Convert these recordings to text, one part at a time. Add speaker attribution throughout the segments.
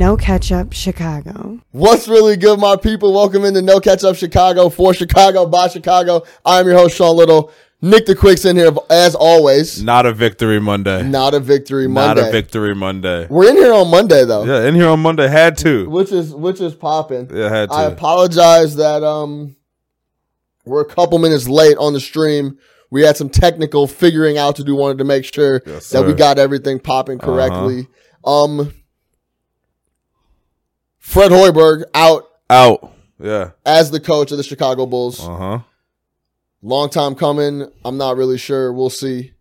Speaker 1: No Ketchup Chicago.
Speaker 2: What's really good, my people? Welcome into No Catch Up Chicago for Chicago by Chicago. I'm your host, Sean Little. Nick the Quick's in here as always.
Speaker 3: Not a victory Monday.
Speaker 2: Not a victory Monday.
Speaker 3: Not a victory Monday.
Speaker 2: We're in here on Monday though.
Speaker 3: Yeah, in here on Monday had to.
Speaker 2: Which is which is popping.
Speaker 3: Yeah, had to.
Speaker 2: I apologize that um we're a couple minutes late on the stream. We had some technical figuring out to do. Wanted to make sure
Speaker 3: Yes,
Speaker 2: that we got everything popping correctly. Um, Fred Hoiberg out
Speaker 3: Out. Yeah.
Speaker 2: as the coach of the Chicago Bulls.
Speaker 3: Uh huh.
Speaker 2: Long time coming. I'm not really sure. We'll see.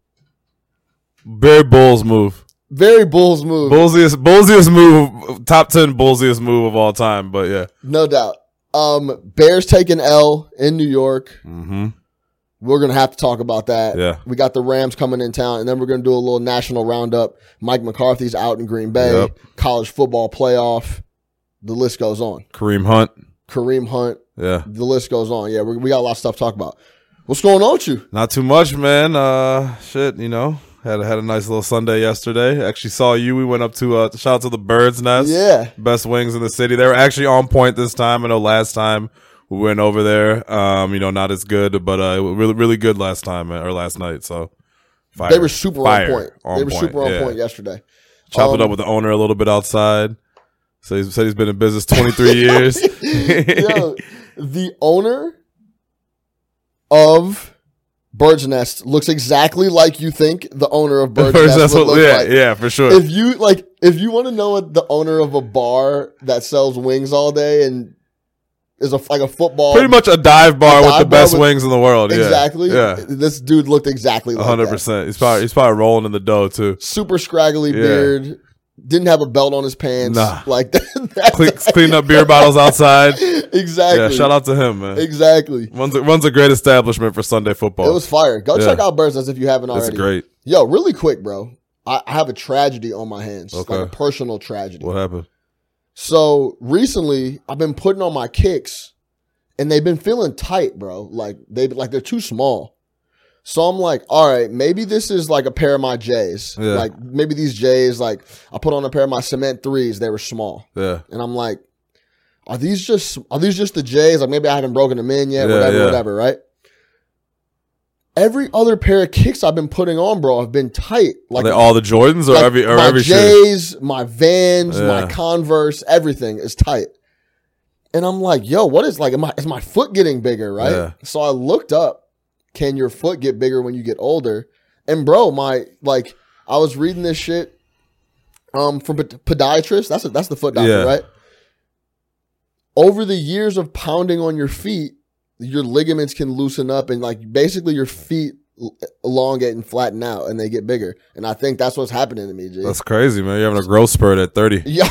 Speaker 3: Very Bulls move.
Speaker 2: Very Bulls move,
Speaker 3: Bullsiest, bullsiest move. Top ten bullsiest move of all time. But yeah.
Speaker 2: no doubt. Um, Bears taking L in New York.
Speaker 3: Mm-hmm.
Speaker 2: We're gonna have to talk about that.
Speaker 3: Yeah.
Speaker 2: We got the Rams coming in town, and then we're gonna do a little national roundup. Mike McCarthy's out in Green Bay.
Speaker 3: Yep.
Speaker 2: College football playoff. The list goes on.
Speaker 3: Kareem Hunt.
Speaker 2: Kareem Hunt.
Speaker 3: Yeah.
Speaker 2: The list goes on. Yeah, we, we got a lot of stuff to talk about. What's going on with you?
Speaker 3: Not too much, man. Uh, shit. You know, had had a nice little Sunday yesterday. Actually saw you. We went up to uh, shout out to the Birds Nest.
Speaker 2: Yeah.
Speaker 3: best wings in the city. They were actually on point this time. I know last time we went over there, um, you know, not as good, but uh, really, really good last time uh, or last night. So fire.
Speaker 2: They were super
Speaker 3: Fire.
Speaker 2: on point.
Speaker 3: On
Speaker 2: they were
Speaker 3: point,
Speaker 2: super on
Speaker 3: yeah.
Speaker 2: point yesterday.
Speaker 3: Chop it
Speaker 2: Um,
Speaker 3: up with the owner a little bit outside. So he said he's been in business 23 years.
Speaker 2: Yo, the owner of Bird's Nest looks exactly like you think the owner of Bird's Nest
Speaker 3: that's
Speaker 2: would
Speaker 3: what,
Speaker 2: look
Speaker 3: yeah,
Speaker 2: like.
Speaker 3: yeah, for sure.
Speaker 2: If you like, if you want to know what the owner of a bar that sells wings all day and is a like a football,
Speaker 3: Pretty much a dive bar
Speaker 2: A
Speaker 3: with the
Speaker 2: bar
Speaker 3: best
Speaker 2: with-
Speaker 3: wings in the world. Yeah.
Speaker 2: exactly.
Speaker 3: Yeah.
Speaker 2: this dude looked exactly like
Speaker 3: hundred
Speaker 2: that.
Speaker 3: percent. He's probably he's probably rolling in the dough too.
Speaker 2: Super scraggly
Speaker 3: Yeah.
Speaker 2: beard. Didn't have a belt on his pants.
Speaker 3: Nah.
Speaker 2: Like that.
Speaker 3: Clean, cleaning up beer bottles outside.
Speaker 2: exactly.
Speaker 3: Yeah, shout out to him, man.
Speaker 2: Exactly.
Speaker 3: Runs a, runs a great establishment for Sunday football.
Speaker 2: It was fire. Go
Speaker 3: Yeah.
Speaker 2: check out Bird's Nest if you haven't
Speaker 3: It's
Speaker 2: already.
Speaker 3: great.
Speaker 2: Yo, really quick, bro. I, I have a tragedy on my hands.
Speaker 3: Okay.
Speaker 2: Like a personal tragedy.
Speaker 3: What happened?
Speaker 2: So recently, I've been putting on my kicks, and they've been feeling tight, bro. Like they like they're too small. So I'm like, all right, maybe this is like a pair of my J's.
Speaker 3: Yeah.
Speaker 2: Like maybe these J's, like I put on a pair of my cement threes. They were small,
Speaker 3: Yeah.
Speaker 2: and I'm like, are these just are these just the J's? Like maybe I haven't broken them in yet.
Speaker 3: Yeah,
Speaker 2: whatever,
Speaker 3: yeah.
Speaker 2: whatever. Right. Every other pair of kicks I've been putting on, bro, have been tight. Like
Speaker 3: Are they all the Jordans or
Speaker 2: like,
Speaker 3: every or
Speaker 2: my
Speaker 3: every shoe?
Speaker 2: J's, my Vans, my Converse, everything is tight. And I'm like, yo, what is like? Am I, is my foot getting bigger? Right.
Speaker 3: Yeah.
Speaker 2: So I looked up. Can your foot get bigger when you get older? And bro, my like, I was reading this shit um from pod- podiatrist. That's a, that's the foot doctor,
Speaker 3: Yeah.
Speaker 2: right? Over the years of pounding on your feet, your ligaments can loosen up and like basically your feet elongate and flatten out and they get bigger. And I think that's what's happening to me, G.
Speaker 3: That's crazy, man. You're having a growth spurt at 30.
Speaker 2: Yeah.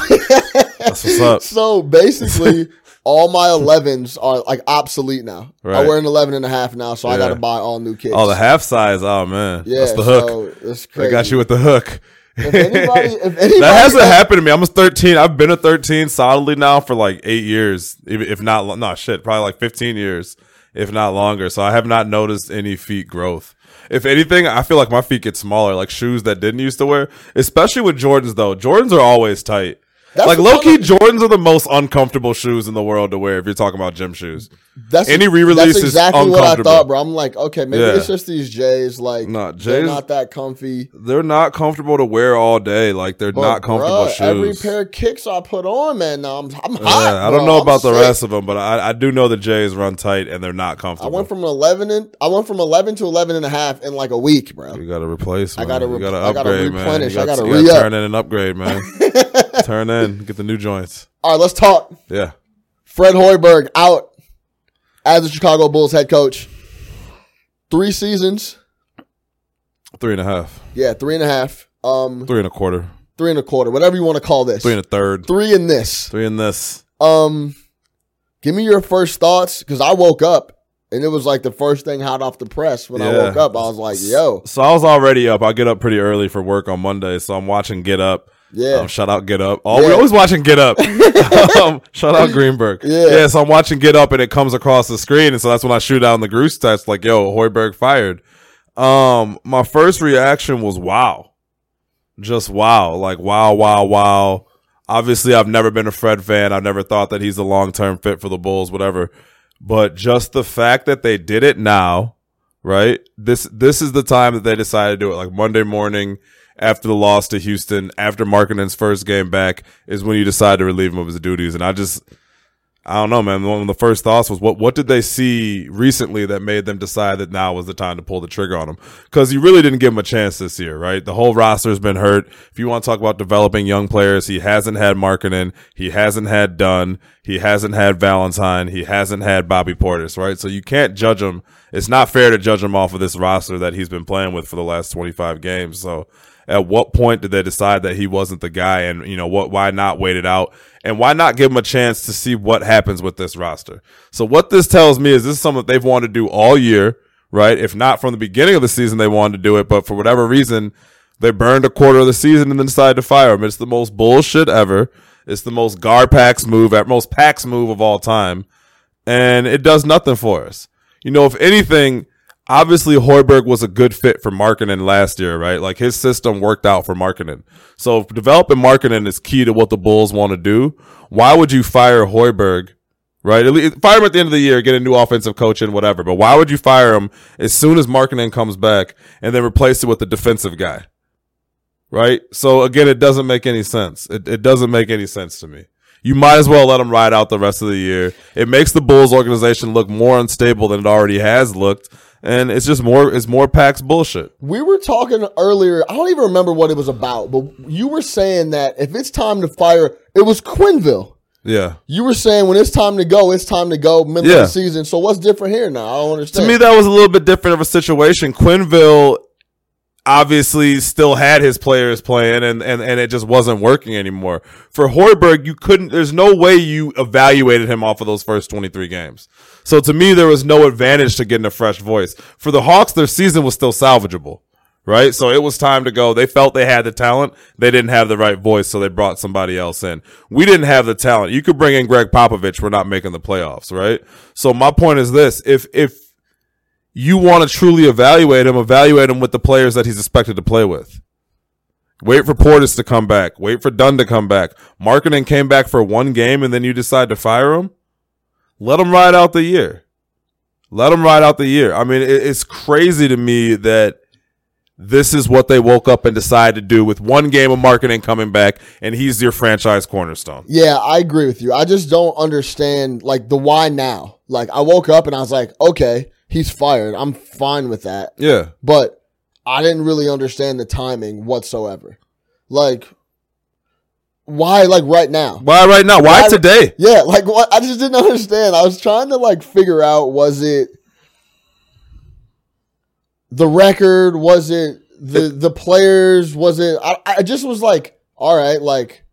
Speaker 3: That's what's up.
Speaker 2: So basically, all my 11s are like obsolete now. I
Speaker 3: Right.
Speaker 2: wear an 11 and a half now, so I got to buy all new kicks.
Speaker 3: Oh, the half size. Oh man,
Speaker 2: Yeah,
Speaker 3: that's the hook.
Speaker 2: So
Speaker 3: They
Speaker 2: crazy.
Speaker 3: got you with the hook.
Speaker 2: If anybody, if anybody,
Speaker 3: that hasn't happened to me. I'm a 13. I've been a 13 solidly now for like eight years, if if not, no shit, probably like 15 years, if not longer. So I have not noticed any feet growth. If anything, I feel like my feet get smaller, like shoes that didn't used to wear, especially with Jordans though. Jordans are always tight.
Speaker 2: That's
Speaker 3: like low key, Jordans are the most uncomfortable shoes in the world to wear if you're talking about gym shoes.
Speaker 2: That's
Speaker 3: any re-release
Speaker 2: That's
Speaker 3: is
Speaker 2: exactly what I thought, bro. I'm like, okay, maybe
Speaker 3: Yeah.
Speaker 2: it's just these J's. Like,
Speaker 3: Nah,
Speaker 2: they're not that comfy.
Speaker 3: They're not comfortable to wear all day. Like they're
Speaker 2: But,
Speaker 3: not comfortable
Speaker 2: bruh,
Speaker 3: shoes.
Speaker 2: Every pair of kicks I put on, man, now I'm, I'm hot.
Speaker 3: Yeah, I don't know
Speaker 2: I'm
Speaker 3: about the
Speaker 2: sick.
Speaker 3: rest of them, but I, I do know the Jays run tight and they're not comfortable.
Speaker 2: I went from 11 and I went from 11 to 11 and a half in like a week, bro.
Speaker 3: you got to replace.
Speaker 2: I gotta
Speaker 3: you
Speaker 2: re-
Speaker 3: got to
Speaker 2: I gotta
Speaker 3: upgrade, man.
Speaker 2: replenish.
Speaker 3: You
Speaker 2: I
Speaker 3: got
Speaker 2: gotta
Speaker 3: to
Speaker 2: re-up.
Speaker 3: turn in and upgrade, man. turn in, get the new joints.
Speaker 2: All right, let's talk.
Speaker 3: Yeah,
Speaker 2: Fred Hoiberg out as the Chicago Bulls head coach. Three seasons.
Speaker 3: three and a half,
Speaker 2: Yeah, three and a half. Um,
Speaker 3: three and a quarter,
Speaker 2: three and a quarter, whatever you want to call this.
Speaker 3: three and a third,
Speaker 2: Three in this.
Speaker 3: three in this.
Speaker 2: Um, give me your first thoughts because I woke up and it was like the first thing hot off the press when I woke up. I was like, "Yo,
Speaker 3: So I was already up. I get up pretty early for work on Monday, so I'm watching Get Up.
Speaker 2: Yeah,
Speaker 3: Um, shout out Get Up. Oh,
Speaker 2: Yeah.
Speaker 3: we're always watching Get Up. um, shout out Greenberg.
Speaker 2: Yeah.
Speaker 3: So I'm watching Get Up and it comes across the screen. And so that's when I shoot down the Goose test like, yo, Hoiberg fired. Um, my first reaction was wow. Just wow. Like, wow, wow, wow. Obviously, I've never been a Fred fan. I've never thought that he's a long term fit for the Bulls, whatever. But just the fact that they did it now, right? This this is the time that they decided to do it. Like Monday morning after the loss to Houston, after Markkanen's first game back, is when you decide to relieve him of his duties. And I just I don't know, man. One of the first thoughts was what what did they see recently that made them decide that now was the time to pull the trigger on him? Because you really didn't give him a chance this year, right? The whole roster has been hurt. If you want to talk about developing young players, he hasn't had Markkanen, he hasn't had Dunn, he hasn't had Valentine, he hasn't had Bobby Portis, right? So you can't judge him. It's not fair to judge him off of this roster that he's been playing with for the last twenty five games. So at what point did they decide that he wasn't the guy and you know what why not wait it out? And why not give him a chance to see what happens with this roster? So what this tells me is this is something they've wanted to do all year right? If not from the beginning of the season they wanted to do it but for whatever reason they burned a quarter of the season and then decided to fire him. It's the most bullshit ever. It's the most Garpax move at most Pax move of all time. And it does nothing for us. You know if anything obviously Hoiberg was a good fit for Markkanen last year, right? Like his system worked out for Markkanen. So developing Markkanen is key to what the Bulls want to do, why would you fire Hoiberg? Right? Fire him at the end of the year, get a new offensive coach and whatever. But why would you fire him as soon as Markkanen comes back and then replace it with a defensive guy? Right? So again, it doesn't make any sense. It, it doesn't make any sense to me. You might as well let him ride out the rest of the year. It makes the Bulls organization look more unstable than it already has looked and it's just more it's more Pax bullshit.
Speaker 2: We were talking earlier. I don't even remember what it was about, but you were saying that if it's time to fire, it was Quenneville.
Speaker 3: Yeah.
Speaker 2: You were saying when it's time to go, it's time to go middle yeah. of the season. So what's different here now? I don't understand.
Speaker 3: To me, that was a little bit different of a situation. Quenneville obviously still had his players playing and, and, and it just wasn't working anymore. For Hoiberg, you couldn't, there's no way you evaluated him off of those first 23 games. So to me, there was no advantage to getting a fresh voice. For the Hawks, their season was still salvageable, right? So it was time to go. They felt they had the talent. They didn't have the right voice, so they brought somebody else in. We didn't have the talent. You could bring in Gregg Popovich. We're not making the playoffs, right? So my point is this. If, if, you want to truly evaluate him, evaluate him with the players that he's expected to play with. Wait for Portis to come back. Wait for Dunn to come back. Markkanen came back for one game and then you decide to fire him. Let them ride out the year. Let them ride out the year. I mean, it's crazy to me that this is what they woke up and decided to do with one game of Markkanen coming back and he's your franchise cornerstone.
Speaker 2: Yeah, I agree with you. I just don't understand like the why now. Like I woke up and I was like, okay, he's fired. I'm fine with that.
Speaker 3: Yeah.
Speaker 2: But I didn't really understand the timing whatsoever. Like, why like right now?
Speaker 3: Why right now? Why, why today?
Speaker 2: Yeah, like what I just didn't understand. I was trying to like figure out was it the record? Was it the the players? Was it I, I just was like, all right, like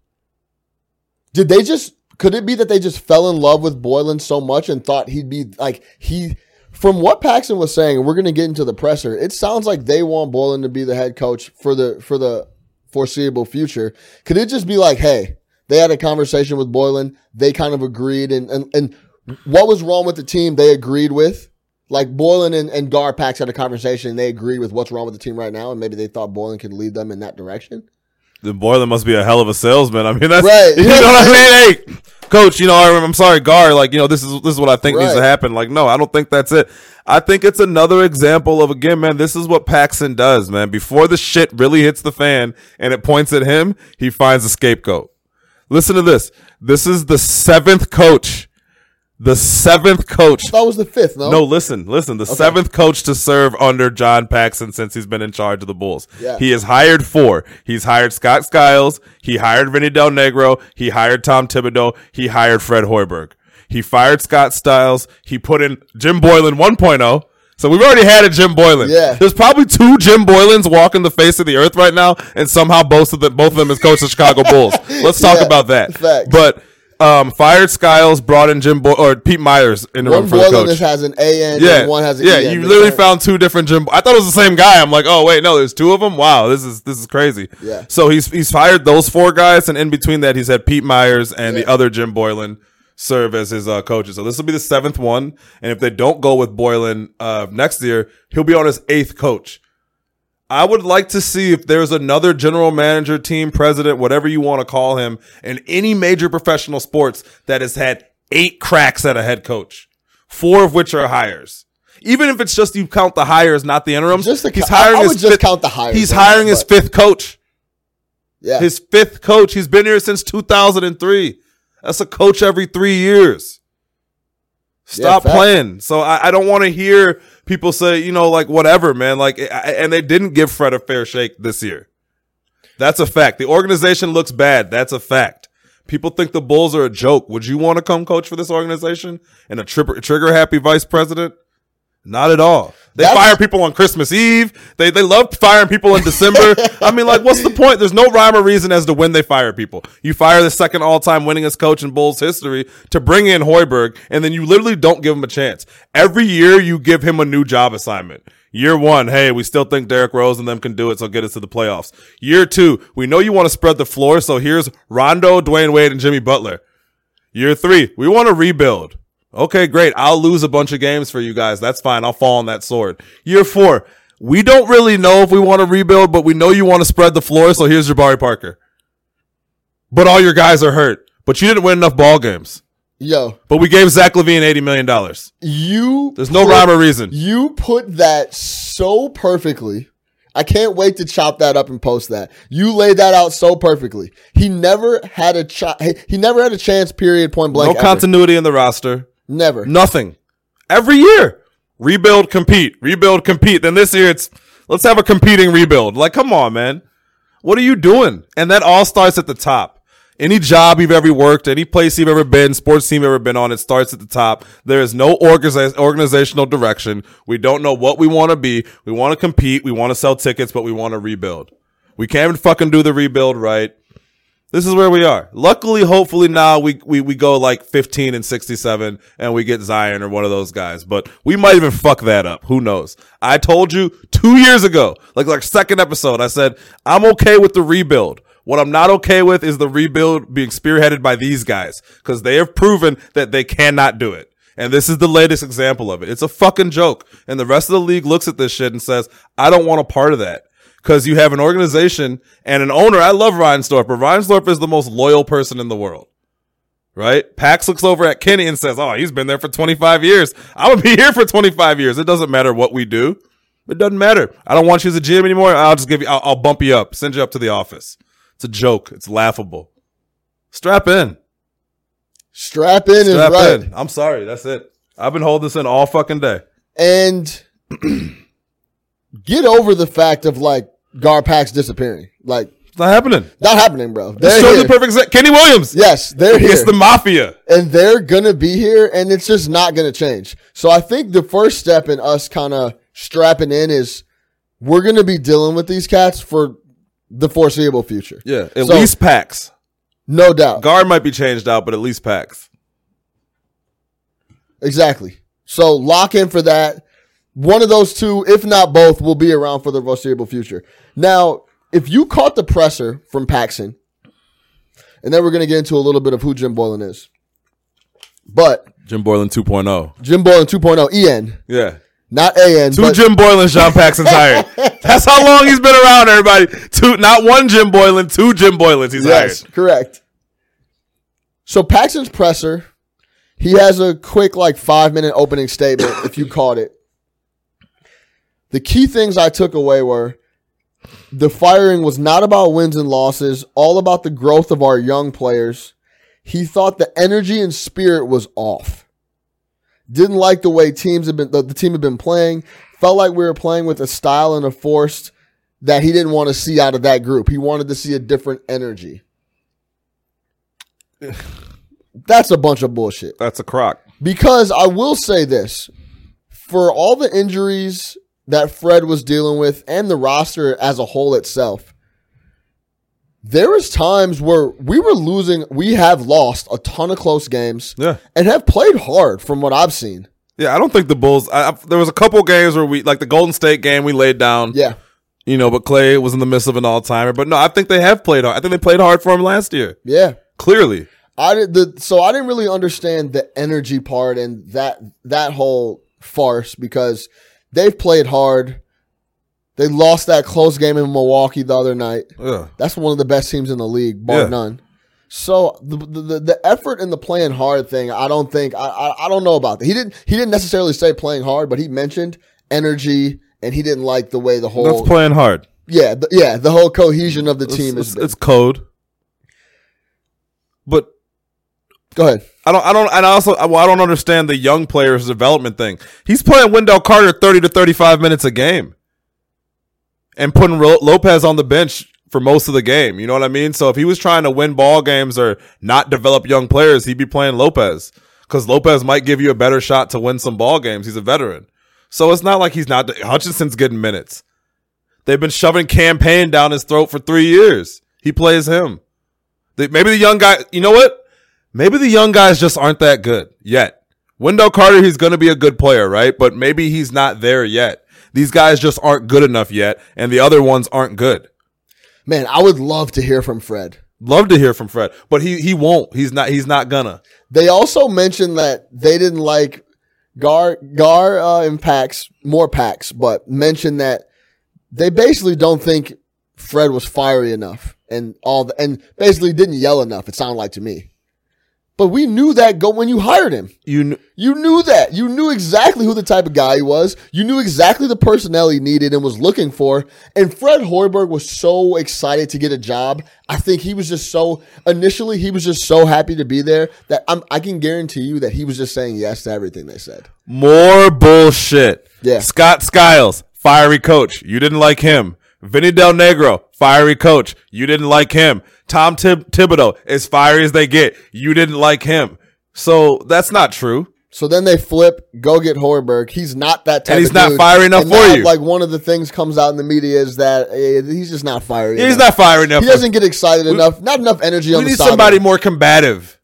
Speaker 2: did they just could it be that they just fell in love with Boylen so much and thought he'd be like he from what Paxson was saying, we're going to get into the presser. It sounds like they want Boylen to be the head coach for the for the foreseeable future. Could it just be like, hey, they had a conversation with Boylen, they kind of agreed, and and, and what was wrong with the team? They agreed with. Like Boylen and, and Garpax had a conversation and they agreed with what's wrong with the team right now, and maybe they thought Boylen could lead them in that direction.
Speaker 3: The Boylen must be a hell of a salesman. I mean, that's right. You know what I mean? Hey, coach, you know, I'm sorry, guard. like, you know, this is this is what I think right. needs to happen. Like, no, I don't think that's it. I think it's another example of again, man, this is what Paxson does, man. Before the shit really hits the fan and it points at him, he finds a scapegoat. Listen to this. This is the seventh coach the seventh coach.
Speaker 2: That was the fifth, no?
Speaker 3: No, listen, listen. The okay. seventh coach to serve under John Paxson since he's been in charge of the Bulls. Yeah. He has hired four. He's hired Scott Skiles. He hired Vinny Del Negro. He hired Tom Thibodeau. He hired Fred Hoiberg. He fired Scott Skiles. He put in Jim Boylan 1.0. So we've already had a Jim Boylan.
Speaker 2: Yeah.
Speaker 3: There's probably two Jim Boylens walking the face of the earth right now, and somehow both of them, both of them is coach of Chicago Bulls. Let's talk yeah, about that.
Speaker 2: Facts.
Speaker 3: But um, fired Skiles, brought in Jim Boy or Pete Myers in the one room for the coach.
Speaker 2: has an A N,
Speaker 3: yeah,
Speaker 2: one has
Speaker 3: an yeah. You literally found two different Jim. I thought it was the same guy. I'm like, oh wait, no, there's two of them. Wow, this is this is crazy.
Speaker 2: Yeah.
Speaker 3: So he's he's fired those four guys, and in between that, he's had Pete Myers and yeah. the other Jim Boylan serve as his uh, coaches. So this will be the seventh one, and if they don't go with Boylen uh, next year, he'll be on his eighth coach. I would like to see if there's another general manager, team president, whatever you want to call him, in any major professional sports that has had eight cracks at a head coach, four of which are hires. Even if it's just you count the hires, not the interims,
Speaker 2: Just the
Speaker 3: he's hiring
Speaker 2: I
Speaker 3: his
Speaker 2: would just
Speaker 3: fifth-
Speaker 2: count the hires
Speaker 3: He's hiring his fifth coach.
Speaker 2: Yeah.
Speaker 3: His fifth coach. He's been here since 2003. That's a coach every three years. Stop
Speaker 2: fact.
Speaker 3: playing. So I, I don't want to hear people say, you know, like whatever, man. Like, and they didn't give Fred a fair shake this year. That's a fact. The organization looks bad. That's a fact. People think the Bulls are a joke. Would you want to come coach for this organization and a trigger happy vice president? Not at all. They
Speaker 2: That's-
Speaker 3: fire people on Christmas Eve. They they love firing people in December. I mean, like, what's the point? There's no rhyme or reason as to when they fire people. You fire the second all time winningest coach in Bulls history to bring in Hoiberg, and then you literally don't give him a chance. Every year you give him a new job assignment. Year one, hey, we still think Derrick Rose and them can do it, so get us to the playoffs. Year two, we know you want to spread the floor, so here's Rondo, Dwyane Wade, and Jimmy Butler. Year three, we want to rebuild. Okay, great. I'll lose a bunch of games for you guys. That's fine. I'll fall on that sword. Year four, we don't really know if we want to rebuild, but we know you want to spread the floor. So here's Jabari Parker. But all your guys are hurt. But you didn't win enough ball games.
Speaker 2: Yo,
Speaker 3: But we gave Zach LaVine $80 million.
Speaker 2: you.
Speaker 3: There's no
Speaker 2: put-
Speaker 3: rhyme or reason.
Speaker 2: You put that so perfectly. I can't wait to chop that up and post that. You laid that out so perfectly. He never had a ch- he never had a chance. Period. Point blank.
Speaker 3: No
Speaker 2: ever.
Speaker 3: continuity in the roster.
Speaker 2: Never.
Speaker 3: Nothing. Every year. Rebuild, compete. Rebuild, compete. Then this year it's let's have a competing rebuild. Like, come on, man. What are you doing? And that all starts at the top. Any job you've ever worked, any place you've ever been, sports team you've ever been on, it starts at the top. There is no organiza- organizational direction. We don't know what we want to be. We want to compete. We want to sell tickets, but we want to rebuild. We can't even fucking do the rebuild right. This is where we are. Luckily, hopefully now we, we, we go like 15 and 67 and we get Zion or one of those guys, but we might even fuck that up. Who knows? I told you two years ago, like, like second episode, I said, I'm okay with the rebuild. What I'm not okay with is the rebuild being spearheaded by these guys because they have proven that they cannot do it. And this is the latest example of it. It's a fucking joke. And the rest of the league looks at this shit and says, I don't want a part of that because you have an organization and an owner. I love Reinsdorf, but Reinsdorf is the most loyal person in the world. Right? Pax looks over at Kenny and says, Oh, he's been there for 25 years. I'm going to be here for 25 years. It doesn't matter what we do. It doesn't matter. I don't want you as a GM anymore. I'll just give you, I'll, I'll bump you up, send you up to the office. It's a joke. It's laughable. Strap in.
Speaker 2: Strap in
Speaker 3: Strap
Speaker 2: is right.
Speaker 3: in. I'm sorry. That's it. I've been holding this in all fucking day.
Speaker 2: And get over the fact of like Garpax disappearing. Like
Speaker 3: It's not happening.
Speaker 2: not happening, bro.
Speaker 3: This
Speaker 2: They're
Speaker 3: shows the perfect exa- Kenny Williams.
Speaker 2: Yes, they're here.
Speaker 3: It's the mafia.
Speaker 2: and they're gonna be here and it's just not gonna change. So I think the first step in us kind of strapping in is we're gonna be dealing with these cats for the foreseeable future.
Speaker 3: Yeah. At
Speaker 2: So-
Speaker 3: least Pax.
Speaker 2: No doubt.
Speaker 3: Guard might be changed out, but at least Pax.
Speaker 2: Exactly. So lock in for that. One of those two, if not both, will be around for the foreseeable future. Now, if you caught the presser from Paxson, and then we're going to get into a little bit of who Jim Boylen is. But
Speaker 3: Jim Boylen 2.0.
Speaker 2: Jim Boylen 2.0, EN,
Speaker 3: Yeah.
Speaker 2: not AN.
Speaker 3: Two
Speaker 2: but
Speaker 3: Jim Boylan, Sean Paxson's hired. That's how long he's been around, everybody. Two, not one Jim Boylan, two Jim Boylans he's
Speaker 2: yes,
Speaker 3: hired.
Speaker 2: correct. So Paxson's presser, he has a quick like five minute opening statement. if you caught it, the key things I took away were the firing was not about wins and losses, all about the growth of our young players. He thought the energy and spirit was off. Didn't like the way teams have been the, the team had been playing. Felt like we were playing with a style and a force that he didn't want to see out of that group. He wanted to see a different energy. That's a bunch of bullshit.
Speaker 3: That's a crock.
Speaker 2: Because I will say this for all the injuries that Fred was dealing with and the roster as a whole itself, there was times where we were losing, we have lost a ton of close games
Speaker 3: Yeah.
Speaker 2: and have played hard from what I've seen.
Speaker 3: Yeah, I don't think the Bulls. I, I, there was a couple games where we, like the Golden State game, we laid down.
Speaker 2: Yeah.
Speaker 3: You know, but Clay was in the midst of an all timer. But no, I think they have played hard. I think they played hard for him last year.
Speaker 2: Yeah.
Speaker 3: Clearly.
Speaker 2: I did the so I didn't really understand the energy part and that that whole farce because they've played hard They lost that close game in Milwaukee the other night.
Speaker 3: Yeah.
Speaker 2: That's one of the best teams in the league, bar
Speaker 3: Yeah.
Speaker 2: none. So the, the the effort and the playing hard thing, I don't think I, I I don't know about that. He didn't he didn't necessarily say playing hard, but he mentioned energy, and he didn't like the way the whole
Speaker 3: That's playing hard.
Speaker 2: yeah the, yeah the whole cohesion of the team
Speaker 3: it's,
Speaker 2: is.
Speaker 3: it's, it's code. But
Speaker 2: Go ahead.
Speaker 3: I don't, I don't, and I also, well, I don't understand the young players development thing. He's playing Wendell Carter 30 to 35 minutes a game and putting Lopez on the bench for most of the game. You know what I mean? So if he was trying to win ball games or not develop young players, he'd be playing Lopez because Lopez might give you a better shot to win some ball games. He's a veteran. So it's not like he's not, Hutchison's getting minutes. They've been shoving Cam Payne down his throat for three years. He plays him. They, maybe the young guy, you know what? Maybe the young guys just aren't that good yet. Wendell Carter, he's going to be a good player, right? But maybe he's not there yet. These guys just aren't good enough yet, and the other ones aren't good.
Speaker 2: Man, I would love to hear from Fred.
Speaker 3: Love to hear from Fred, but he he won't. He's not. He's not gonna.
Speaker 2: They also mentioned that they didn't like Gar Gar uh, impacts more packs, but mentioned that they basically don't think Fred was fiery enough and all the, and basically didn't yell enough. It sounded like to me. But we knew that go when you hired him.
Speaker 3: You kn-
Speaker 2: You knew that. You knew exactly who the type of guy he was. You knew exactly the personnel he needed and was looking for. And Fred Hoiberg was so excited to get a job. I think he was just so initially he was just so happy to be there that I'm, I can guarantee you that he was just saying yes to everything they said.
Speaker 3: more bullshit.
Speaker 2: Yeah.
Speaker 3: Scott Skiles, fiery coach. You didn't like him. Vinny Del Negro, fiery coach. You didn't like him. Tom Tib- Thibodeau, as fiery as they get. You didn't like him. So that's not true.
Speaker 2: So then they flip, go get Hoiberg. He's not that type
Speaker 3: And he's not
Speaker 2: dude.
Speaker 3: fiery enough
Speaker 2: And
Speaker 3: for
Speaker 2: now,
Speaker 3: you.
Speaker 2: Like one of the things comes out in the media is that eh, he's just not fiery.
Speaker 3: He's
Speaker 2: enough.
Speaker 3: not fiery enough.
Speaker 2: He doesn't get excited enough. Not enough energy
Speaker 3: we
Speaker 2: on the
Speaker 3: street.
Speaker 2: You need
Speaker 3: somebody more combative.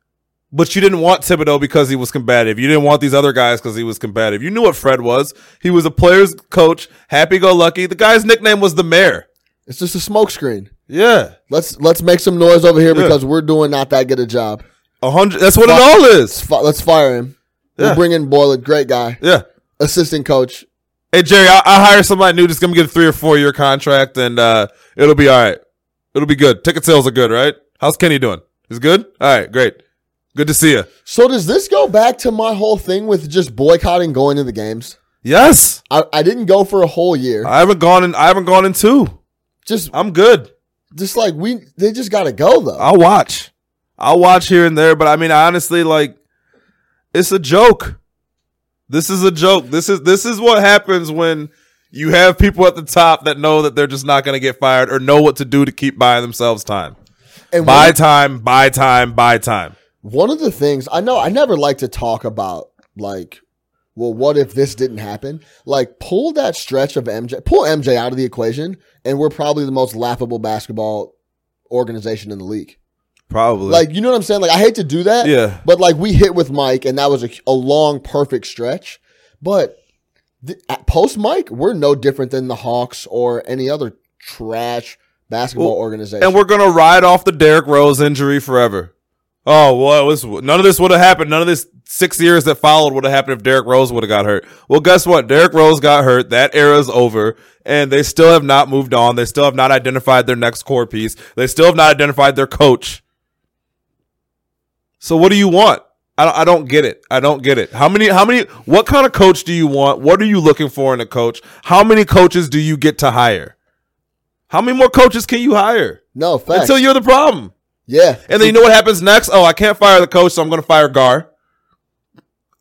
Speaker 3: But you didn't want Thibodeau because he was combative. You didn't want these other guys because he was combative. You knew what Fred was. He was a player's coach, happy go lucky. The guy's nickname was the mayor.
Speaker 2: It's just a smokescreen.
Speaker 3: Yeah.
Speaker 2: Let's let's make some noise over here
Speaker 3: Yeah.
Speaker 2: because we're doing not that good a job.
Speaker 3: A hundred. That's what it all is.
Speaker 2: fi- let's fire him.
Speaker 3: Yeah.
Speaker 2: We'll bring in Boylen, great guy,
Speaker 3: Yeah.
Speaker 2: assistant coach.
Speaker 3: Hey Jerry, I, I hire somebody new that's gonna get a three or four year contract, and uh, it'll be all right. It'll be good. Ticket sales are good, right? How's Kenny doing? He's good. All right, great. Good to see you.
Speaker 2: So does this go back to my whole thing with just boycotting going to the games?
Speaker 3: Yes,
Speaker 2: I, I didn't go for a whole year.
Speaker 3: I haven't gone in. I haven't gone in two.
Speaker 2: Just
Speaker 3: I'm good.
Speaker 2: just like we they just got to go though.
Speaker 3: I'll watch. I'll watch here and there, but I mean, honestly, like, it's a joke. This is a joke. This is this is what happens when you have people at the top that know that they're just not going to get fired or know what to do to keep buying themselves time.
Speaker 2: and
Speaker 3: Buy time, buy time, buy time.
Speaker 2: One of the things I know I never like to talk about like well what if this didn't happen? Like pull that stretch of MJ pull MJ out of the equation and we're probably the most laughable basketball organization in the league.
Speaker 3: Probably.
Speaker 2: Like, you know what I'm saying? Like, I hate to do that.
Speaker 3: Yeah.
Speaker 2: But like, we hit with Mike, and that was a, a long, perfect stretch. But th- post Mike, we're no different than the Hawks or any other trash basketball
Speaker 3: Well,
Speaker 2: organization.
Speaker 3: and we're gonna ride off the Derrick Rose injury forever. Oh well, it was none of this would have happened. None of this six years that followed would have happened if Derrick Rose would have got hurt. Well, guess what? Derrick Rose got hurt. That era's over, and they still have not moved on. They still have not identified their next core piece. They still have not identified their coach. So what do you want? I don't, I don't get it. I don't get it. How many? How many? What kind of coach do you want? What are you looking for in a coach? How many coaches do you get to hire? How many more coaches can you hire
Speaker 2: no, facts.
Speaker 3: until you're the problem?
Speaker 2: Yeah.
Speaker 3: And then you know what happens next? Oh, I can't fire the coach, so I'm going to fire Gar.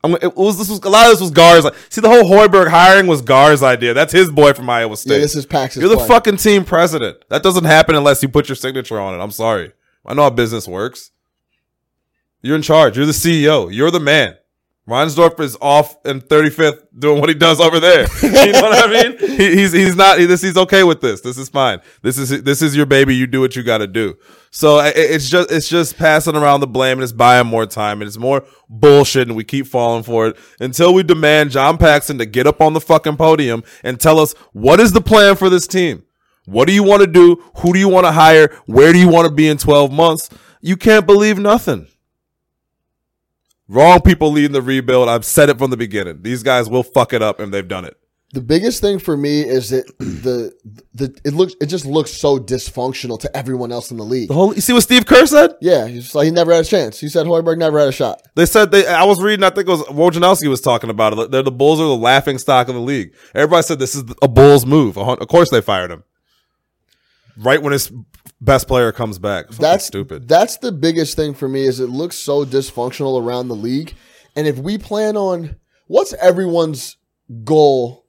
Speaker 3: I'm, it was, this was a lot of this was Gar's. See, the whole Hoiberg hiring was Gar's idea. That's his boy from Iowa State.
Speaker 2: yeah, this is Pax's
Speaker 3: You're the
Speaker 2: play.
Speaker 3: fucking team president. That doesn't happen unless you put your signature on it. I'm sorry. I know how business works. You're in charge. You're the CEO. You're the man. Reinsdorf is off in 35th doing what he does over there. You know what I mean? He, he's he's not he, this. He's okay with this. This is fine. This is this is your baby. You do what you got to do. So i- i- it's just it's just passing around the blame and it's buying more time and it's more bullshit and we keep falling for it until we demand John Paxson to get up on the fucking podium and tell us what is the plan for this team. What do you want to do? Who do you want to hire? Where do you want to be in 12 months? You can't believe nothing. Wrong people leading the rebuild. I've said it from the beginning. These guys will fuck it up and they've done it.
Speaker 2: The biggest thing for me is that the the it looks it just looks so dysfunctional to everyone else in the league.
Speaker 3: The whole you see what Steve Kerr said?
Speaker 2: Yeah, he's like he never had a chance. He said Hoiberg never had a shot.
Speaker 3: They said they. I was reading. I think it was Wojnarowski was talking about it. They're the Bulls are the laughing stock of the league. Everybody said this is a Bulls move. Of course, they fired him right when his best player comes back. Fucking
Speaker 2: That's
Speaker 3: stupid.
Speaker 2: That's the biggest thing for me is it looks so dysfunctional around the league. And if we plan on what's everyone's goal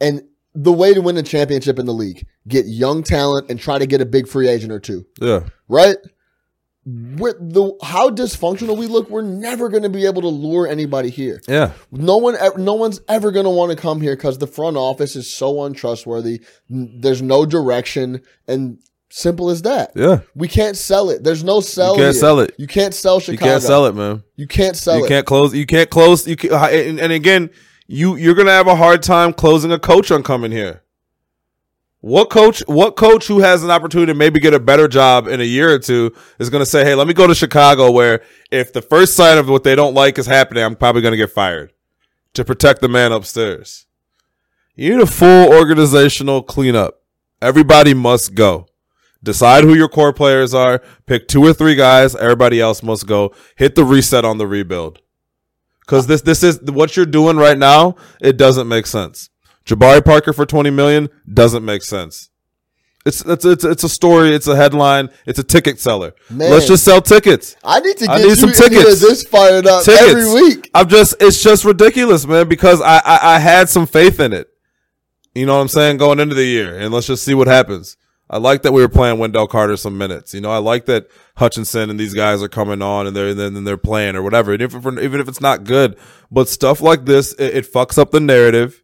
Speaker 2: and the way to win a championship in the league, get young talent and try to get a big free agent or two,
Speaker 3: yeah,
Speaker 2: right? With the how dysfunctional we look, we're never going to be able to lure anybody here.
Speaker 3: yeah.
Speaker 2: No one, no one's ever going to want to come here because the front office is so untrustworthy. There's no direction, and simple as that.
Speaker 3: Yeah.
Speaker 2: We can't sell it. There's no sell.
Speaker 3: You can't
Speaker 2: here.
Speaker 3: sell it.
Speaker 2: You can't sell Chicago.
Speaker 3: You can't sell it, man.
Speaker 2: You can't sell
Speaker 3: you
Speaker 2: it.
Speaker 3: You can't close. You can't close. You can, and, and again, you you're gonna have a hard time closing a coach on coming here. What coach? What coach who has an opportunity to maybe get a better job in a year or two is going to say, "Hey, let me go to Chicago, where if the first sign of what they don't like is happening, I'm probably going to get fired to protect the man upstairs." You need a full organizational cleanup. Everybody must go. Decide who your core players are. Pick two or three guys. Everybody else must go. Hit the reset on the rebuild. Cause this, this is what you're doing right now. It doesn't make sense. Jabari Parker for 20 million doesn't make sense. It's, it's, it's, it's a story. It's a headline. It's a ticket seller.
Speaker 2: Man.
Speaker 3: Let's just sell tickets.
Speaker 2: I need to
Speaker 3: I
Speaker 2: get
Speaker 3: need
Speaker 2: you
Speaker 3: some tickets.
Speaker 2: this fired up
Speaker 3: Tickets.
Speaker 2: every week.
Speaker 3: I'm just, it's just ridiculous, man, because I, I, I had some faith in it. You know what I'm saying? Going into the year and let's just see what happens. I like that we were playing Wendell Carter some minutes. You know, I like that Hutchison and these guys are coming on and they're and then they're playing or whatever. And if even if it's not good, but stuff like this, it, it fucks up the narrative.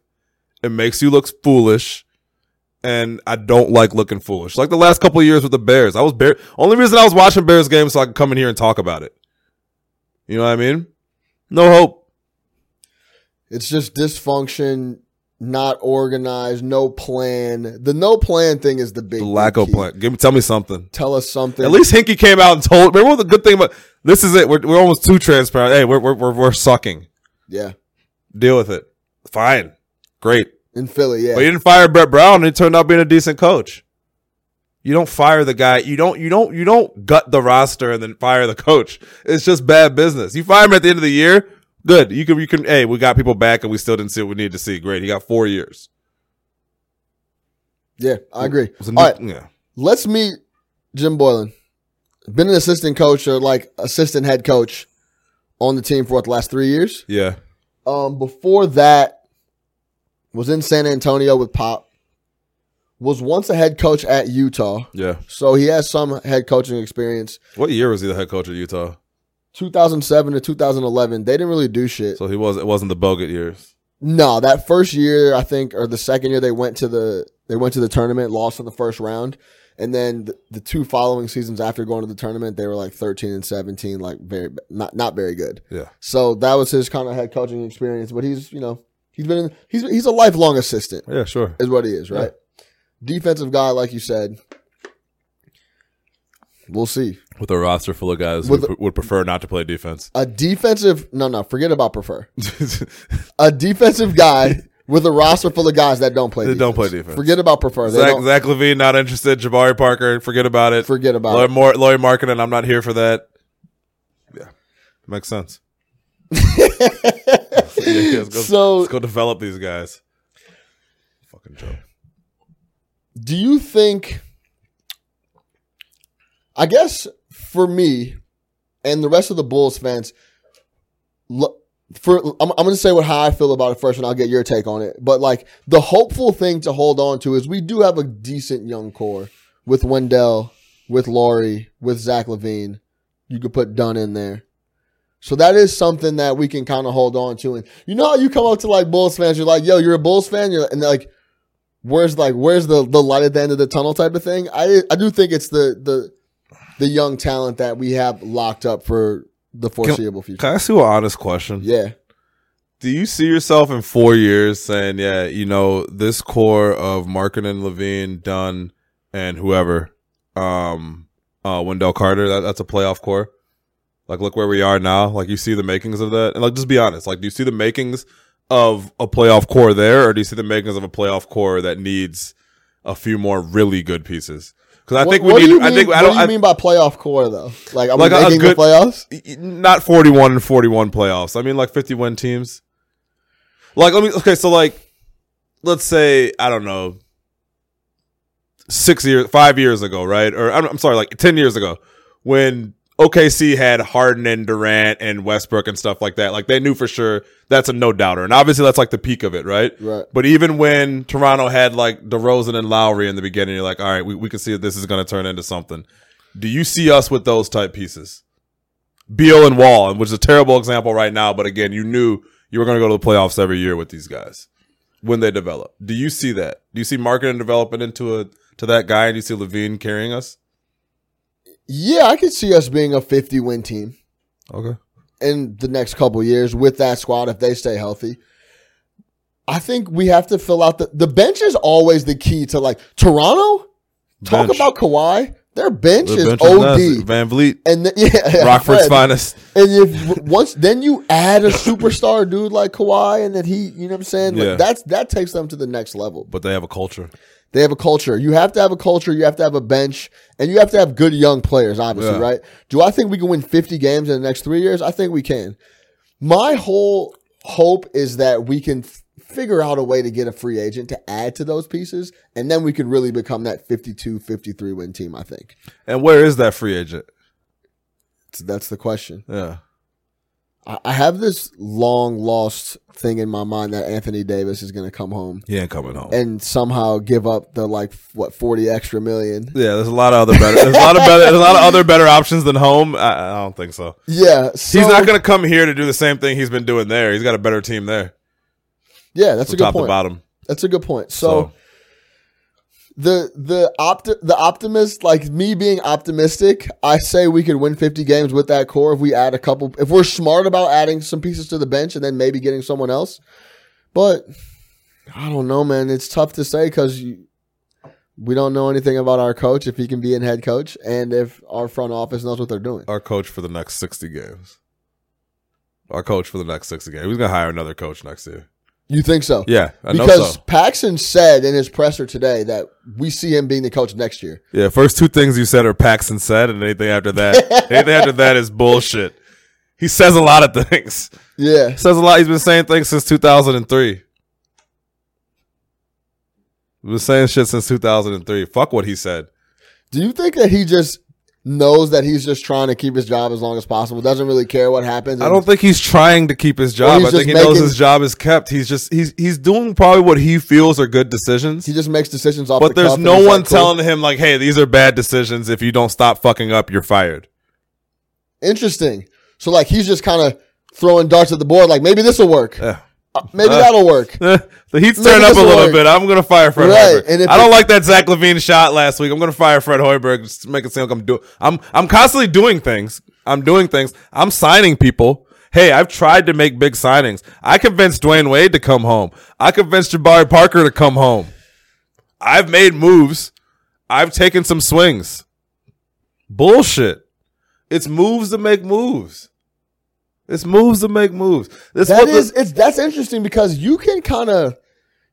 Speaker 3: It makes you look foolish, and I don't like looking foolish. Like the last couple of years with the Bears, I was Bear. Only reason I was watching Bears games so I could come in here and talk about it. You know what I mean? No hope.
Speaker 2: It's just dysfunction, not organized, no plan. The no plan thing is the big
Speaker 3: The lack of
Speaker 2: key.
Speaker 3: plan. Give me, tell me something.
Speaker 2: Tell us something.
Speaker 3: At least Hinkie came out and told. Remember the good thing about this is it. We're, we're almost too transparent. Hey, we're, we're we're we're sucking.
Speaker 2: yeah,
Speaker 3: Deal with it. Fine, great.
Speaker 2: in Philly, yeah.
Speaker 3: But you didn't fire Brett Brown, and he turned out being a decent coach. You don't fire the guy. You don't. You don't. You don't gut the roster and then fire the coach. It's just bad business. You fire him at the end of the year. Good. You can. You can. Hey, we got people back, and we still didn't see what we needed to see. Great. He got four years.
Speaker 2: yeah, I agree.
Speaker 3: It was a new-
Speaker 2: right,
Speaker 3: Yeah.
Speaker 2: let's meet Jim Boylen. Been an assistant coach or like assistant head coach on the team for what the last three years.
Speaker 3: Yeah.
Speaker 2: Um, before that, was in San Antonio with Pop. Was once a head coach at Utah,
Speaker 3: Yeah.
Speaker 2: so he has some head coaching experience.
Speaker 3: What year was he the head coach at Utah?
Speaker 2: 2007 to 2011, they didn't really do shit.
Speaker 3: So he was. It wasn't the Bogut years.
Speaker 2: No, that first year, I think, or the second year, they went to the they went to the tournament, lost in the first round, and then the, the two following seasons after going to the tournament, they were like 13 and 17, like very not not very good.
Speaker 3: Yeah.
Speaker 2: So that was his kind of head coaching experience. But he's you know he's been in, he's he's a lifelong assistant,
Speaker 3: Yeah. Sure.
Speaker 2: is what he is, right? Defensive guy, like you said. We'll see.
Speaker 3: With a roster full of guys
Speaker 2: With
Speaker 3: who would prefer not to play defense.
Speaker 2: A defensive, no, no, forget about prefer. A defensive guy with a roster full of guys that don't play.
Speaker 3: They don't
Speaker 2: defense.
Speaker 3: play defense.
Speaker 2: Forget about prefer.
Speaker 3: Zach, Zach LaVine not interested. Jabari Parker, forget about it.
Speaker 2: forget about
Speaker 3: Lloyd,
Speaker 2: it.
Speaker 3: Mor- Lauri Markkanen, I'm not here for that. Yeah, makes sense. Yeah, let's, go,
Speaker 2: So-
Speaker 3: let's go develop these guys. Fucking joke.
Speaker 2: Do you think? I guess for me and the rest of the Bulls fans, for I'm, I'm going to say what how I feel about it first, and I'll get your take on it. But like the hopeful thing to hold on to is we do have a decent young core with Wendell, with Lauri, with Zach LaVine. You could put Dunn in there. So that is something that we can kind of hold on to. And you know how you come up to like Bulls fans, you're like, yo, you're a Bulls fan? You're, and like, where's like where's the the light at the end of the tunnel type of thing. I I do think it's the the the young talent that we have locked up for the foreseeable future.
Speaker 3: Can I ask you an honest question?
Speaker 2: Yeah,
Speaker 3: Do you see yourself in four years saying, yeah, you know, this core of Markkanen, LaVine, Dunn, and whoever, um, uh, Wendell Carter, that, that's a playoff core? Like, look where we are now. Like, you see the makings of that? And, like, just be honest. Like, do you see the makings of a playoff core there, or do you see the makings of a playoff core that needs a few more really good pieces? Because I
Speaker 2: What-
Speaker 3: think we need.
Speaker 2: you
Speaker 3: I
Speaker 2: mean-
Speaker 3: think I don't.
Speaker 2: do you
Speaker 3: I,
Speaker 2: mean by playoff core though? Like, I'm
Speaker 3: Like
Speaker 2: making
Speaker 3: good-
Speaker 2: the playoffs.
Speaker 3: not 41 and 41 playoffs. I mean like 50 win teams. Like let me okay, so like let's say I don't know 6 years 5 years ago, right? Or I'm, I'm sorry, like 10 years ago when OKC had Harden and Durant and Westbrook and stuff like that. Like they knew for sure that's a no doubter. And obviously that's like the peak of it, right?
Speaker 2: Right.
Speaker 3: But even when Toronto had like DeRozan and Lowry in the beginning, you're like, all right, we, we can see that this is going to turn into something. Do you see us with those type pieces? Beal and Wall, which is a terrible example right now, but again, you knew you were going to go to the playoffs every year with these guys when they develop. Do you see that? Do you see Markkanen developing into a to that guy, and do you see LaVine carrying us?
Speaker 2: Yeah, I could see us being a 50 win team
Speaker 3: Okay.
Speaker 2: in the next couple years with that squad if they stay healthy. I think we have to fill out the the bench is always the key to like Toronto. Talk
Speaker 3: Bench.
Speaker 2: about Kawhi. Their bench
Speaker 3: The
Speaker 2: is
Speaker 3: bench is nasty.
Speaker 2: OD.
Speaker 3: VanVleet,
Speaker 2: And then, yeah,
Speaker 3: Rockford's
Speaker 2: Fred.
Speaker 3: finest.
Speaker 2: And if once then you add a superstar dude like Kawhi, and then he, you know what I'm saying? Like
Speaker 3: Yeah.
Speaker 2: that's that takes them to the next level.
Speaker 3: But they have a culture.
Speaker 2: They have a culture. You have to have a culture. You have to have a bench, and you have to have good young players. Obviously,
Speaker 3: Yeah.
Speaker 2: right? Do I think we can win 50 games in the next three years? I think we can. My whole hope is that we can f- figure out a way to get a free agent to add to those pieces, and then we can really become that 52, 53 win team. I think
Speaker 3: And where is that free agent?
Speaker 2: So that's the question.
Speaker 3: Yeah.
Speaker 2: I have this long lost thing in my mind that Anthony Davis is going to come home
Speaker 3: He ain't coming home.
Speaker 2: and somehow give up the like what 40 extra million.
Speaker 3: yeah, there's a lot of other better. There's a lot of better. There's a lot of other better options than home. I, I don't think so.
Speaker 2: Yeah, so,
Speaker 3: he's not going to come here to do the same thing he's been doing there. He's got a better team there,
Speaker 2: Yeah, that's
Speaker 3: from
Speaker 2: a good
Speaker 3: top to
Speaker 2: point.
Speaker 3: bottom.
Speaker 2: That's a good point.
Speaker 3: So,
Speaker 2: So, the the opt the optimist, like me being optimistic, I say we could win 50 games with that core if we add a couple. If we're smart about adding some pieces to the bench and then maybe getting someone else. But I don't know, man. It's tough to say because we don't know anything about our coach if he can be in head coach and if our front office knows what they're doing.
Speaker 3: our coach for the next 60 games. Our coach for the next 60 games. He's to hire another coach next year.
Speaker 2: You think so?
Speaker 3: Yeah, I know
Speaker 2: Because
Speaker 3: so.
Speaker 2: Paxson said in his presser today that we see him being the coach next year.
Speaker 3: Yeah, first two things you said are Paxson said, and anything after that, anything after that is bullshit. He says a lot of things.
Speaker 2: Yeah.
Speaker 3: says a lot. He's been saying things since 2003. He's been saying shit since 2003. Fuck what he said.
Speaker 2: Do you think that he just knows that he's just trying to keep his job as long as possible? Doesn't really care what happens.
Speaker 3: I don't think he's trying to keep his job. I think he knows his job is kept. He's just he's he's doing probably what he feels are good decisions.
Speaker 2: he just makes decisions off.
Speaker 3: But
Speaker 2: the
Speaker 3: there's no one
Speaker 2: like, cool.
Speaker 3: telling him like, "Hey, these are bad decisions. If you don't stop fucking up, you're fired."
Speaker 2: Interesting. So like he's just kind of throwing darts at the board. Like maybe this will work.
Speaker 3: Yeah.
Speaker 2: Uh, maybe
Speaker 3: Uh,
Speaker 2: that'll work.
Speaker 3: the heat's turned up a little
Speaker 2: work.
Speaker 3: bit. I'm gonna fire Fred
Speaker 2: Right,
Speaker 3: Hoiberg. I don't
Speaker 2: it-
Speaker 3: like that Zach LaVine shot last week. I'm gonna fire Fred Hoiberg just to make it seem like I'm doing. I'm I'm constantly doing things. I'm doing things. I'm signing people. Hey, I've tried to make big signings. I convinced Dwyane Wade to come home. I convinced Jabari Parker to come home. I've made moves. I've taken some swings. Bullshit. It's moves to make moves. It's moves to make moves. This
Speaker 2: That
Speaker 3: what the-
Speaker 2: it's that's interesting because you can kind of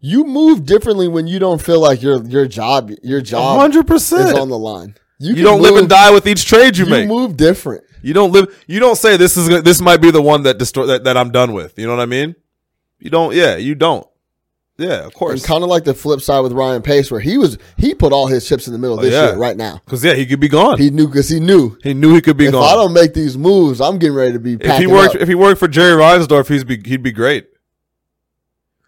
Speaker 2: you move differently when you don't feel like your your job your job
Speaker 3: 100%
Speaker 2: is on the line.
Speaker 3: You
Speaker 2: can
Speaker 3: don't live and die with each trade you,
Speaker 2: You
Speaker 3: make.
Speaker 2: You move different.
Speaker 3: You don't live. You don't say this is this might be the one that destroy that, that I'm done with. You know what I mean? You don't. Yeah, you don't. Yeah, of course.
Speaker 2: And kind of like the flip side with Ryan Pace, where he was he put all his chips in the middle
Speaker 3: Oh,
Speaker 2: this
Speaker 3: yeah.
Speaker 2: year, right now.
Speaker 3: Because yeah, he could be gone. He,
Speaker 2: knew because he knew he
Speaker 3: knew he could be
Speaker 2: if
Speaker 3: gone.
Speaker 2: If I don't make these moves, I'm getting ready to be.
Speaker 3: if he worked,
Speaker 2: up.
Speaker 3: if he worked for Jerry Reinsdorf, he'd be he'd be great.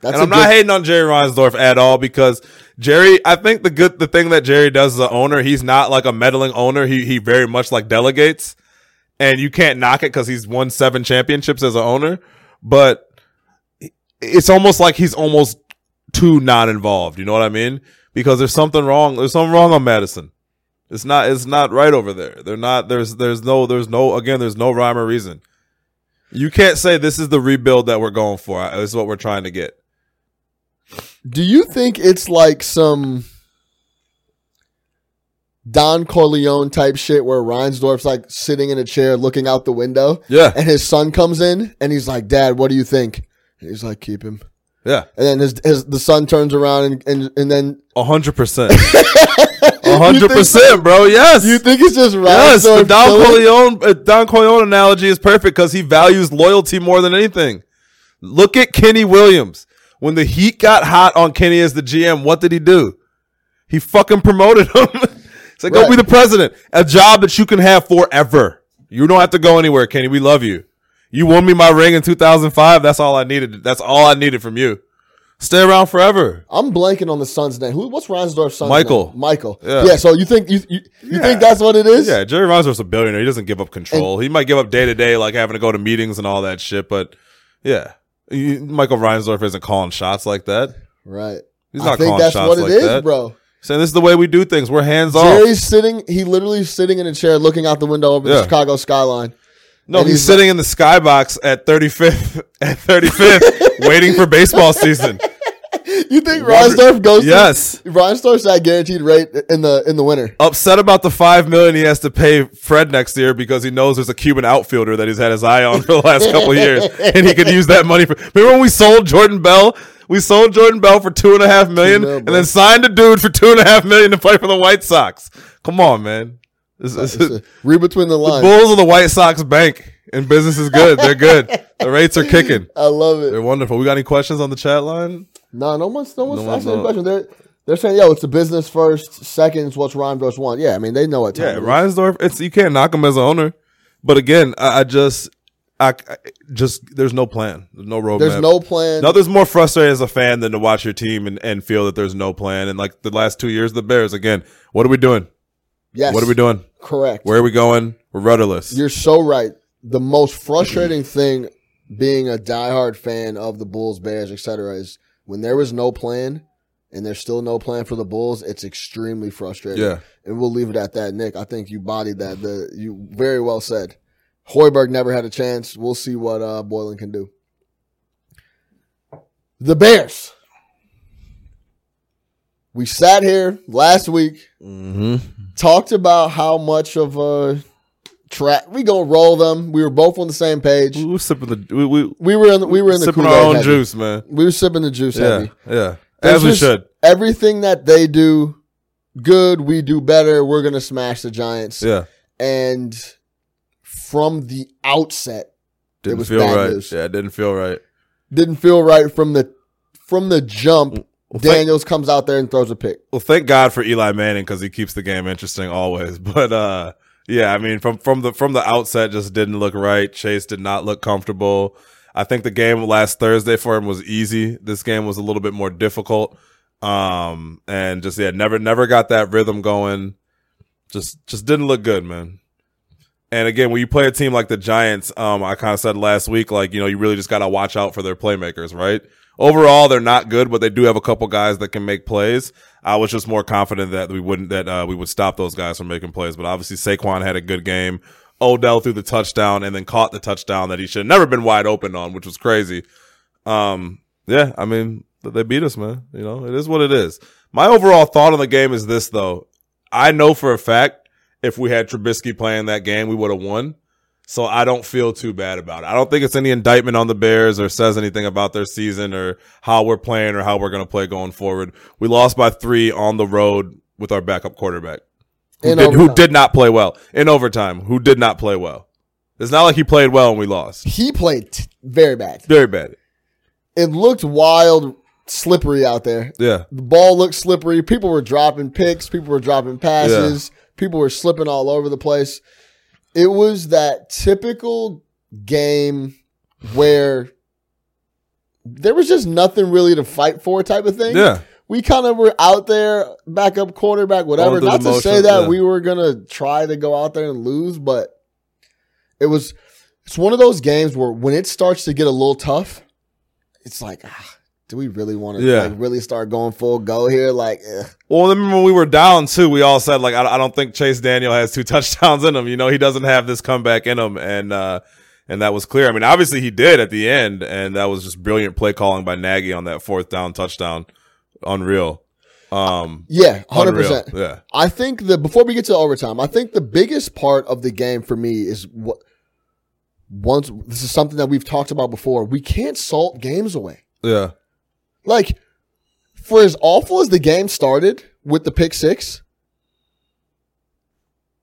Speaker 2: That's
Speaker 3: and I'm not hating on Jerry Reinsdorf at all because Jerry. I think the good the thing that Jerry does as an owner, he's not like a meddling owner. He he very much like delegates, and you can't knock it because he's won seven championships as an owner. But it's almost like he's almost too not involved. You know what I mean? Because there's something wrong. There's something wrong on Madison. It's not. It's not right over there. They're not. There's. There's no. There's no. Again. There's no rhyme or reason. You can't say this is the rebuild that we're going for. This is what we're trying to get.
Speaker 2: Do you think it's like some Don Corleone type shit where Reinsdorf's like sitting in a chair looking out the window
Speaker 3: Yeah.
Speaker 2: and his son comes in and he's like, Dad, what do you think? And he's like, keep him.
Speaker 3: Yeah,
Speaker 2: And then his, his the son turns around and and, and then
Speaker 3: a hundred percent, a hundred percent, bro. Yes,
Speaker 2: you think it's just
Speaker 3: yes. The Don Corleone, uh, Don Corleone analogy is perfect because he values loyalty more than anything. Look at Kenny Williams. When the Heat got hot on Kenny as the GM, what did he do? He fucking promoted him. It's like, go
Speaker 2: Right.
Speaker 3: be the president. A job that you can have forever. You don't have to go anywhere, Kenny. We love you. You won me my ring in 2005. That's all I needed. That's all I needed from you. Stay around forever.
Speaker 2: I'm blanking on the son's name. Who? What's Reinsdorf's son's
Speaker 3: Michael.
Speaker 2: name? Michael.
Speaker 3: Yeah.
Speaker 2: Yeah. So you think you you, you
Speaker 3: Yeah.
Speaker 2: think that's what it is?
Speaker 3: Yeah, Jerry Reinsdorf's a billionaire. He doesn't give up control. he might give up day to day, like having to go to meetings and all that shit. But yeah, You- Michael Reinsdorf isn't calling shots like that.
Speaker 2: Right.
Speaker 3: He's
Speaker 2: I
Speaker 3: not
Speaker 2: think
Speaker 3: calling
Speaker 2: that's
Speaker 3: shots
Speaker 2: what
Speaker 3: like
Speaker 2: it is,
Speaker 3: that.
Speaker 2: bro.
Speaker 3: Saying this is the way we do things. We're hands off.
Speaker 2: Jerry's sitting. He literally sitting in a chair, looking out the window over
Speaker 3: Yeah.
Speaker 2: the Chicago skyline.
Speaker 3: No, he's,
Speaker 2: he's
Speaker 3: sitting in the skybox at 35th, at 35th, waiting for baseball season.
Speaker 2: You think Reinsdorf goes?
Speaker 3: Yes.
Speaker 2: To, Reinsdorf's that guaranteed rate in the in the winter.
Speaker 3: Upset about the five million he has to pay Fred next year because he knows there's a Cuban outfielder that he's had his eye on for the last couple of years, and he could use that money for. Remember when we sold Jordan Bell? We sold Jordan Bell for two and a half million,
Speaker 2: mil,
Speaker 3: and then signed a dude for two and a half million to play for the White Sox. Come on, man. This
Speaker 2: It's a- read between the lines.
Speaker 3: Bulls are the White Sox bank, and business is good. They're good. The rates are kicking.
Speaker 2: I love it.
Speaker 3: They're wonderful. We got any questions on the chat line?
Speaker 2: No, no one's no one's
Speaker 3: No
Speaker 2: asking any questions. They're they're saying, yo, it's the business first, seconds. What's Reinsdorf want? Yeah, I mean they know what time.
Speaker 3: Yeah,
Speaker 2: it.
Speaker 3: It's you can't knock him as an owner, but again, I, I just, I, I just there's no plan, there's no roadmap.
Speaker 2: There's no plan.
Speaker 3: Nothing's more frustrating as a fan than to watch your team and, and feel that there's no plan. And like the last two years, of the Bears again. What are we doing?
Speaker 2: Yes,
Speaker 3: What are we doing?
Speaker 2: Correct.
Speaker 3: Where are we going? We're rudderless.
Speaker 2: You're so right. The most frustrating thing being a diehard fan of the Bulls, Bears, etc., is when there was no plan and there's still no plan for the Bulls. It's extremely frustrating.
Speaker 3: yeah,
Speaker 2: and we'll leave it at that. Nick, I think you bodied that. The you very well said. Hoiberg never had a chance. We'll see what uh, Boylen can do. The Bears. We sat here last week,
Speaker 3: mm-hmm.
Speaker 2: Talked about how much of a track we gonna roll them. We were both on the same page.
Speaker 3: we were sipping the we we,
Speaker 2: We were in the, we were in the
Speaker 3: sipping our own
Speaker 2: heavy.
Speaker 3: juice, man.
Speaker 2: We were sipping the juice
Speaker 3: Yeah,
Speaker 2: heavy.
Speaker 3: yeah,
Speaker 2: There's
Speaker 3: as we should.
Speaker 2: Everything that they do good, we do better. We're gonna smash the Giants.
Speaker 3: Yeah,
Speaker 2: and from the outset
Speaker 3: didn't
Speaker 2: was
Speaker 3: feel
Speaker 2: bad
Speaker 3: right.
Speaker 2: news.
Speaker 3: Yeah, it didn't feel right.
Speaker 2: didn't feel right from the from the jump
Speaker 3: Well, thank-
Speaker 2: daniels comes out there and throws a pick
Speaker 3: Well, thank God for Eli Manning because he keeps the game interesting always. But uh, yeah, I mean, from from the from the outset, just didn't look right. Chase did not look comfortable. I think the game last Thursday for him was easy. This game was a little bit more difficult. Um, and just yeah, never never got that rhythm going. Just just didn't look good, man. And again, when you play a team like the Giants, um, I kind of said last week, like you know, you really just got to watch out for their playmakers, right? Overall, they're not good, but they do have a couple guys that can make plays. I was just more confident that we wouldn't that uh, we would stop those guys from making plays. But obviously, Saquon had a good game. Odell threw the touchdown and then caught the touchdown that he should have never been wide open on, which was crazy. Um, yeah, I mean, they beat us, man. You know, it is what it is. My overall thought on the game is this, though. I know for a fact if we had Trubisky playing that game, we would have won. So I don't feel too bad about it. I don't think it's any indictment on the Bears or says anything about their season or how we're playing or how we're going to play going forward. We lost by three on the road with our backup quarterback who did, who did not play well in overtime, who did not play well. It's not like he played well and we lost.
Speaker 2: he played t- very bad
Speaker 3: Very bad.
Speaker 2: it looked wild slippery out there
Speaker 3: Yeah.
Speaker 2: the ball looked slippery people were dropping picks people were dropping passes people were slipping all over the place it was that typical game where there was just nothing really to fight for type of thing
Speaker 3: Yeah.
Speaker 2: we kind of were out there, backup quarterback, whatever. Not to
Speaker 3: the
Speaker 2: say that
Speaker 3: yeah.
Speaker 2: we were gonna try to go out there and lose, but it was. It's one of those games where when it starts to get a little tough, it's like, ah, do we really want to
Speaker 3: Yeah.
Speaker 2: like really start going full go here? Like, ugh.
Speaker 3: Well, remember when we were down too, we all said like, I, I don't think Chase Daniel has two touchdowns in him. You know, he doesn't have this comeback in him, and uh, and that was clear. I mean, obviously he did at the end, and that was just brilliant play calling by Nagy on that fourth down touchdown. Unreal. Um,
Speaker 2: yeah, hundred percent.
Speaker 3: Yeah,
Speaker 2: I think the before we get to overtime, I think the biggest part of the game for me is what once this is something that we've talked about before. We can't salt games away.
Speaker 3: Yeah.
Speaker 2: Like, for as awful as the game started with the pick six,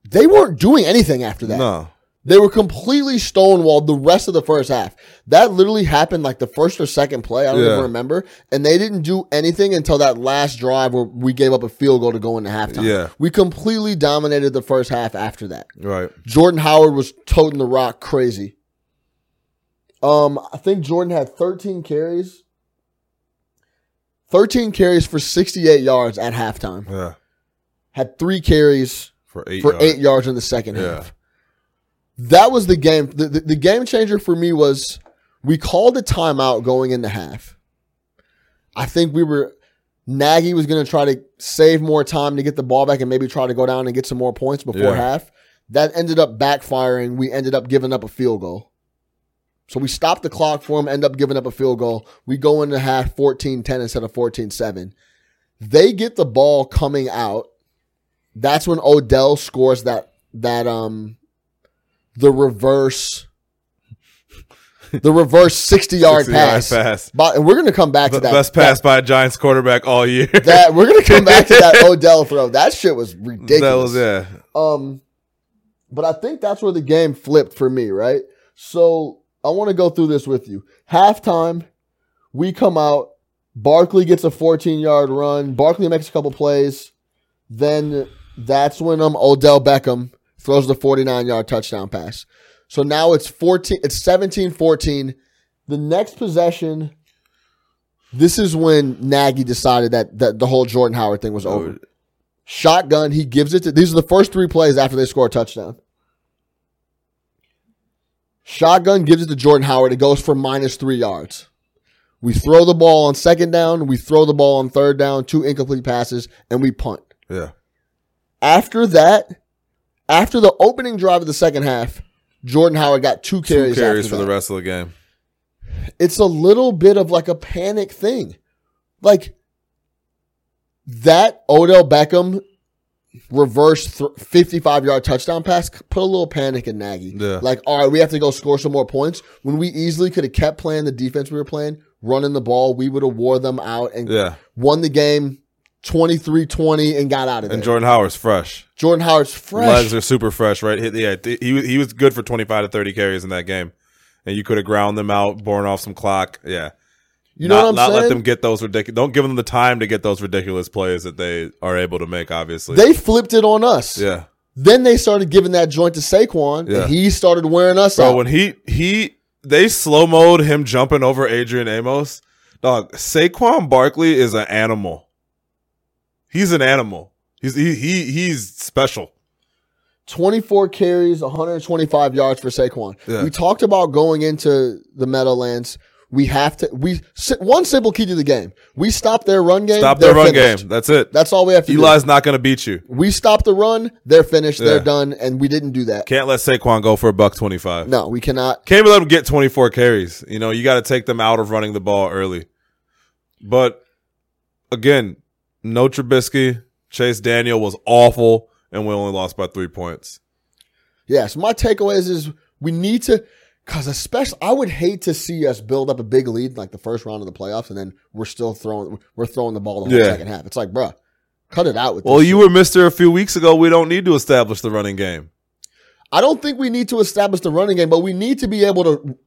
Speaker 2: they weren't doing anything after that.
Speaker 3: No.
Speaker 2: They were completely stonewalled the rest of the first half. That literally happened like the first or second play. I don't
Speaker 3: Yeah.
Speaker 2: even remember. And they didn't do anything until that last drive where we gave up a field goal to go into halftime.
Speaker 3: Yeah.
Speaker 2: We completely dominated the first half after that.
Speaker 3: Right.
Speaker 2: Jordan Howard was toting the rock crazy. Um, I think Jordan had 13 carries. 13 carries for 68 yards at halftime.
Speaker 3: Yeah.
Speaker 2: Had three carries
Speaker 3: For eight.
Speaker 2: for
Speaker 3: yards.
Speaker 2: eight yards in the second
Speaker 3: Yeah.
Speaker 2: half. That was the game. The, the, the game changer for me was we called a timeout going into half. I think we were Nagy was going to try to save more time to get the ball back and maybe try to go down and get some more points before
Speaker 3: Yeah.
Speaker 2: half. That ended up backfiring. We ended up giving up a field goal. So we stop the clock for them, end up giving up a field goal. We go into half 14-10 instead of 14-7. They get the ball coming out. That's when Odell scores that that um the reverse the reverse 60 yard
Speaker 3: 60 yard
Speaker 2: pass.
Speaker 3: pass.
Speaker 2: But, and we're going to come back to that.
Speaker 3: best pass by a Giants quarterback all year.
Speaker 2: That, that- we're going to come back to that Odell throw. That shit was ridiculous.
Speaker 3: That was yeah.
Speaker 2: Um, but I think that's where the game flipped for me, right? So I want to go through this with you. Halftime, we come out. Barkley gets a 14 yard run. Barkley makes a couple plays. Then that's when um Odell Beckham throws the 49 yard touchdown pass. So now it's 14, it's 17 14. The next possession, this is when Nagy decided that, that the whole Jordan Howard thing was over. Shotgun, he gives it to these are the first three plays after they score a touchdown. Shotgun gives it to Jordan Howard. It goes for minus three yards. We throw the ball on second down. We throw the ball on third down, two incomplete passes, and we punt.
Speaker 3: Yeah.
Speaker 2: After that, after the opening drive of the second half, Jordan Howard got two
Speaker 3: Two
Speaker 2: carries,
Speaker 3: carries
Speaker 2: after
Speaker 3: for the rest of the game.
Speaker 2: It's a little bit of like a panic thing. Like that Odell Beckham reverse th- 55 yard touchdown pass put a little panic in Nagy.
Speaker 3: Yeah.
Speaker 2: Like, all right, we have to go score some more points. When we easily could have kept playing the defense we were playing, running the ball, we would have wore them out and
Speaker 3: Yeah.
Speaker 2: won the game 23 20 and got out of there.
Speaker 3: And Jordan Howard's fresh.
Speaker 2: Jordan Howard's fresh.
Speaker 3: Legs are super fresh, right? He- Yeah, he was he was good for twenty five to thirty carries in that game, and you could have ground them out, borne off some clock. Yeah,
Speaker 2: you know
Speaker 3: not,
Speaker 2: what I'm
Speaker 3: not
Speaker 2: saying?
Speaker 3: let them get those ridiculous. Don't give them the time to get those ridiculous plays that they are able to make. Obviously,
Speaker 2: they flipped it on us.
Speaker 3: yeah,
Speaker 2: Then they started giving that joint to Saquon,
Speaker 3: Yeah.
Speaker 2: and he started wearing us
Speaker 3: bro.
Speaker 2: out.
Speaker 3: When he he they slow mode him jumping over Adrian Amos, dog. Saquon Barkley is an animal. He's an animal. He's he, he he's special.
Speaker 2: 24 carries, 125 yards for Saquon.
Speaker 3: Yeah.
Speaker 2: We talked about going into the Meadowlands. We have to. We one simple key to the game. We stop their run game.
Speaker 3: Stop their run
Speaker 2: finished.
Speaker 3: game. That's it.
Speaker 2: That's all we have to do.
Speaker 3: Eli's not going to beat you.
Speaker 2: We stop the run. They're finished.
Speaker 3: Yeah.
Speaker 2: They're done, and we didn't do that.
Speaker 3: Can't let Saquon go for a buck twenty five.
Speaker 2: No, we cannot.
Speaker 3: Can't let them get 24 carries. You know, you got to take them out of running the ball early. But again, no Trubisky. Chase Daniel was awful, and we only lost by three points.
Speaker 2: Yes, my takeaway is, is we need to, because especially I would hate to see us build up a big lead like the first round of the playoffs, and then we're still throwing we're throwing the ball the whole
Speaker 3: Yeah.
Speaker 2: second half. It's like, bruh, cut it out with.
Speaker 3: Well, you
Speaker 2: shit.
Speaker 3: were Mister a few weeks ago. We don't need to establish the running game.
Speaker 2: I don't think we need to establish the running game, but we need to be able to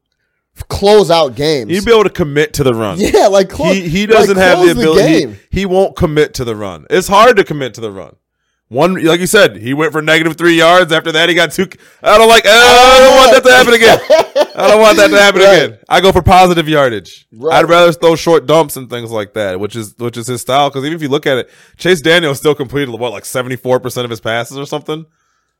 Speaker 2: close out games.
Speaker 3: You'd be able to commit to the run.
Speaker 2: yeah, like close,
Speaker 3: he he doesn't
Speaker 2: like,
Speaker 3: have the ability. he- He, won't commit to the run. It's hard to commit to the run. One, like you said, he went for negative three yards. After that, he got two. I don't like. I don't want that to happen again. I don't want that to happen
Speaker 2: Right.
Speaker 3: again. I go for positive yardage.
Speaker 2: Right.
Speaker 3: I'd rather throw short dumps and things like that, which is which is his style. Because even if you look at it, Chase Daniel still completed what like seventy four percent of his passes or something.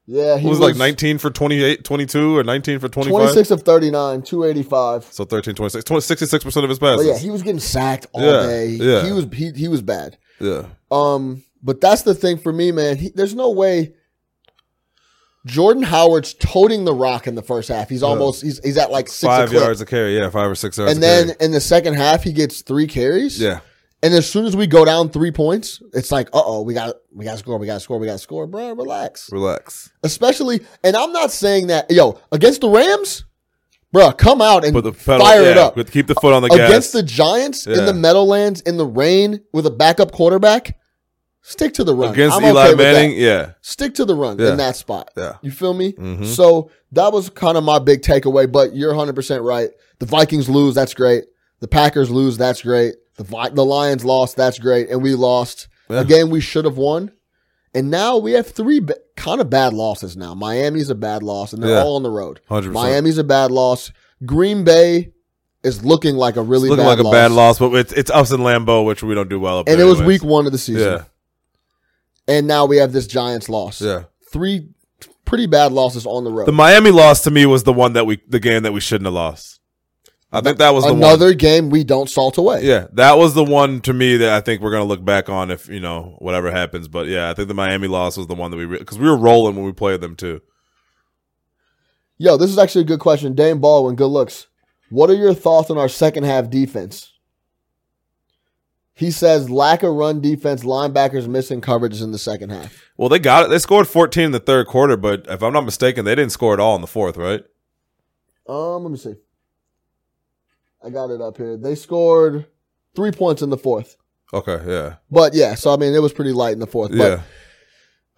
Speaker 2: Yeah,
Speaker 3: He
Speaker 2: he
Speaker 3: was, like 19 for 28, 22 or 19 for 25.
Speaker 2: twenty six of thirty nine, two eighty five.
Speaker 3: So 13, 26, 66 percent of his passes.
Speaker 2: But yeah, he was getting sacked all
Speaker 3: Yeah,
Speaker 2: day.
Speaker 3: yeah.
Speaker 2: He was he he was bad.
Speaker 3: yeah.
Speaker 2: Um, but that's the thing for me, man. He, there's no way Jordan Howard's toting the rock in the first half. He's almost he's he's at like six
Speaker 3: Five yards a carry. Yeah, five or six yards.
Speaker 2: and then in the second half he gets three carries.
Speaker 3: yeah,
Speaker 2: And as soon as we go down three points, it's like, uh oh, we got we got to score, we got to score, we got to score, bro. Relax.
Speaker 3: relax.
Speaker 2: Especially, and I'm not saying that, yo, against the Rams, bro, come out and
Speaker 3: pedal,
Speaker 2: fire
Speaker 3: yeah,
Speaker 2: it up.
Speaker 3: Keep the foot on the
Speaker 2: Against
Speaker 3: gas.
Speaker 2: Against the Giants in the Meadowlands in the rain with a backup quarterback, stick to the run.
Speaker 3: Against
Speaker 2: I'm
Speaker 3: Eli
Speaker 2: okay.
Speaker 3: Manning, yeah,
Speaker 2: Stick to the run
Speaker 3: Yeah.
Speaker 2: in that spot.
Speaker 3: yeah.
Speaker 2: You feel me?
Speaker 3: Mhm.
Speaker 2: So that was kind of my big takeaway, but you're 100% right. The Vikings lose, that's great. The Packers lose, that's great. The Vi- the Lions lost, that's great. And we lost
Speaker 3: Yeah.
Speaker 2: a game we should have won. And now we have three ba- kind of bad losses now. Miami's a bad loss, and they're
Speaker 3: Yeah.
Speaker 2: all on the road.
Speaker 3: 100%.
Speaker 2: Miami's a bad loss. Green Bay is looking like a really
Speaker 3: It's looking
Speaker 2: bad
Speaker 3: like a
Speaker 2: loss.
Speaker 3: bad loss, but it's it's us in Lambeau, which we don't do well. Up
Speaker 2: And it was week one of the season.
Speaker 3: Yeah,
Speaker 2: And now we have this Giants loss.
Speaker 3: yeah.
Speaker 2: Three pretty bad losses on the road.
Speaker 3: The Miami loss to me was the one that we, the game that we shouldn't have lost. I think that was the
Speaker 2: Another
Speaker 3: one.
Speaker 2: game we don't salt away.
Speaker 3: Yeah, that was the one to me that I think we're gonna look back on if you know whatever happens. But yeah, I think the Miami loss was the one that we because we were rolling when we played them too.
Speaker 2: Yo, this is actually a good question. Dane Baldwin, good looks. What are your thoughts on our second half defense? He says lack of run defense, linebackers missing coverages in the second half.
Speaker 3: Well, they got it. They scored 14 in the third quarter, but if I'm not mistaken, they didn't score at all in the fourth, right?
Speaker 2: Um, let me see. I got it up here. They scored three points in the fourth.
Speaker 3: Okay, yeah,
Speaker 2: But yeah, so I mean, it was pretty light in the fourth. But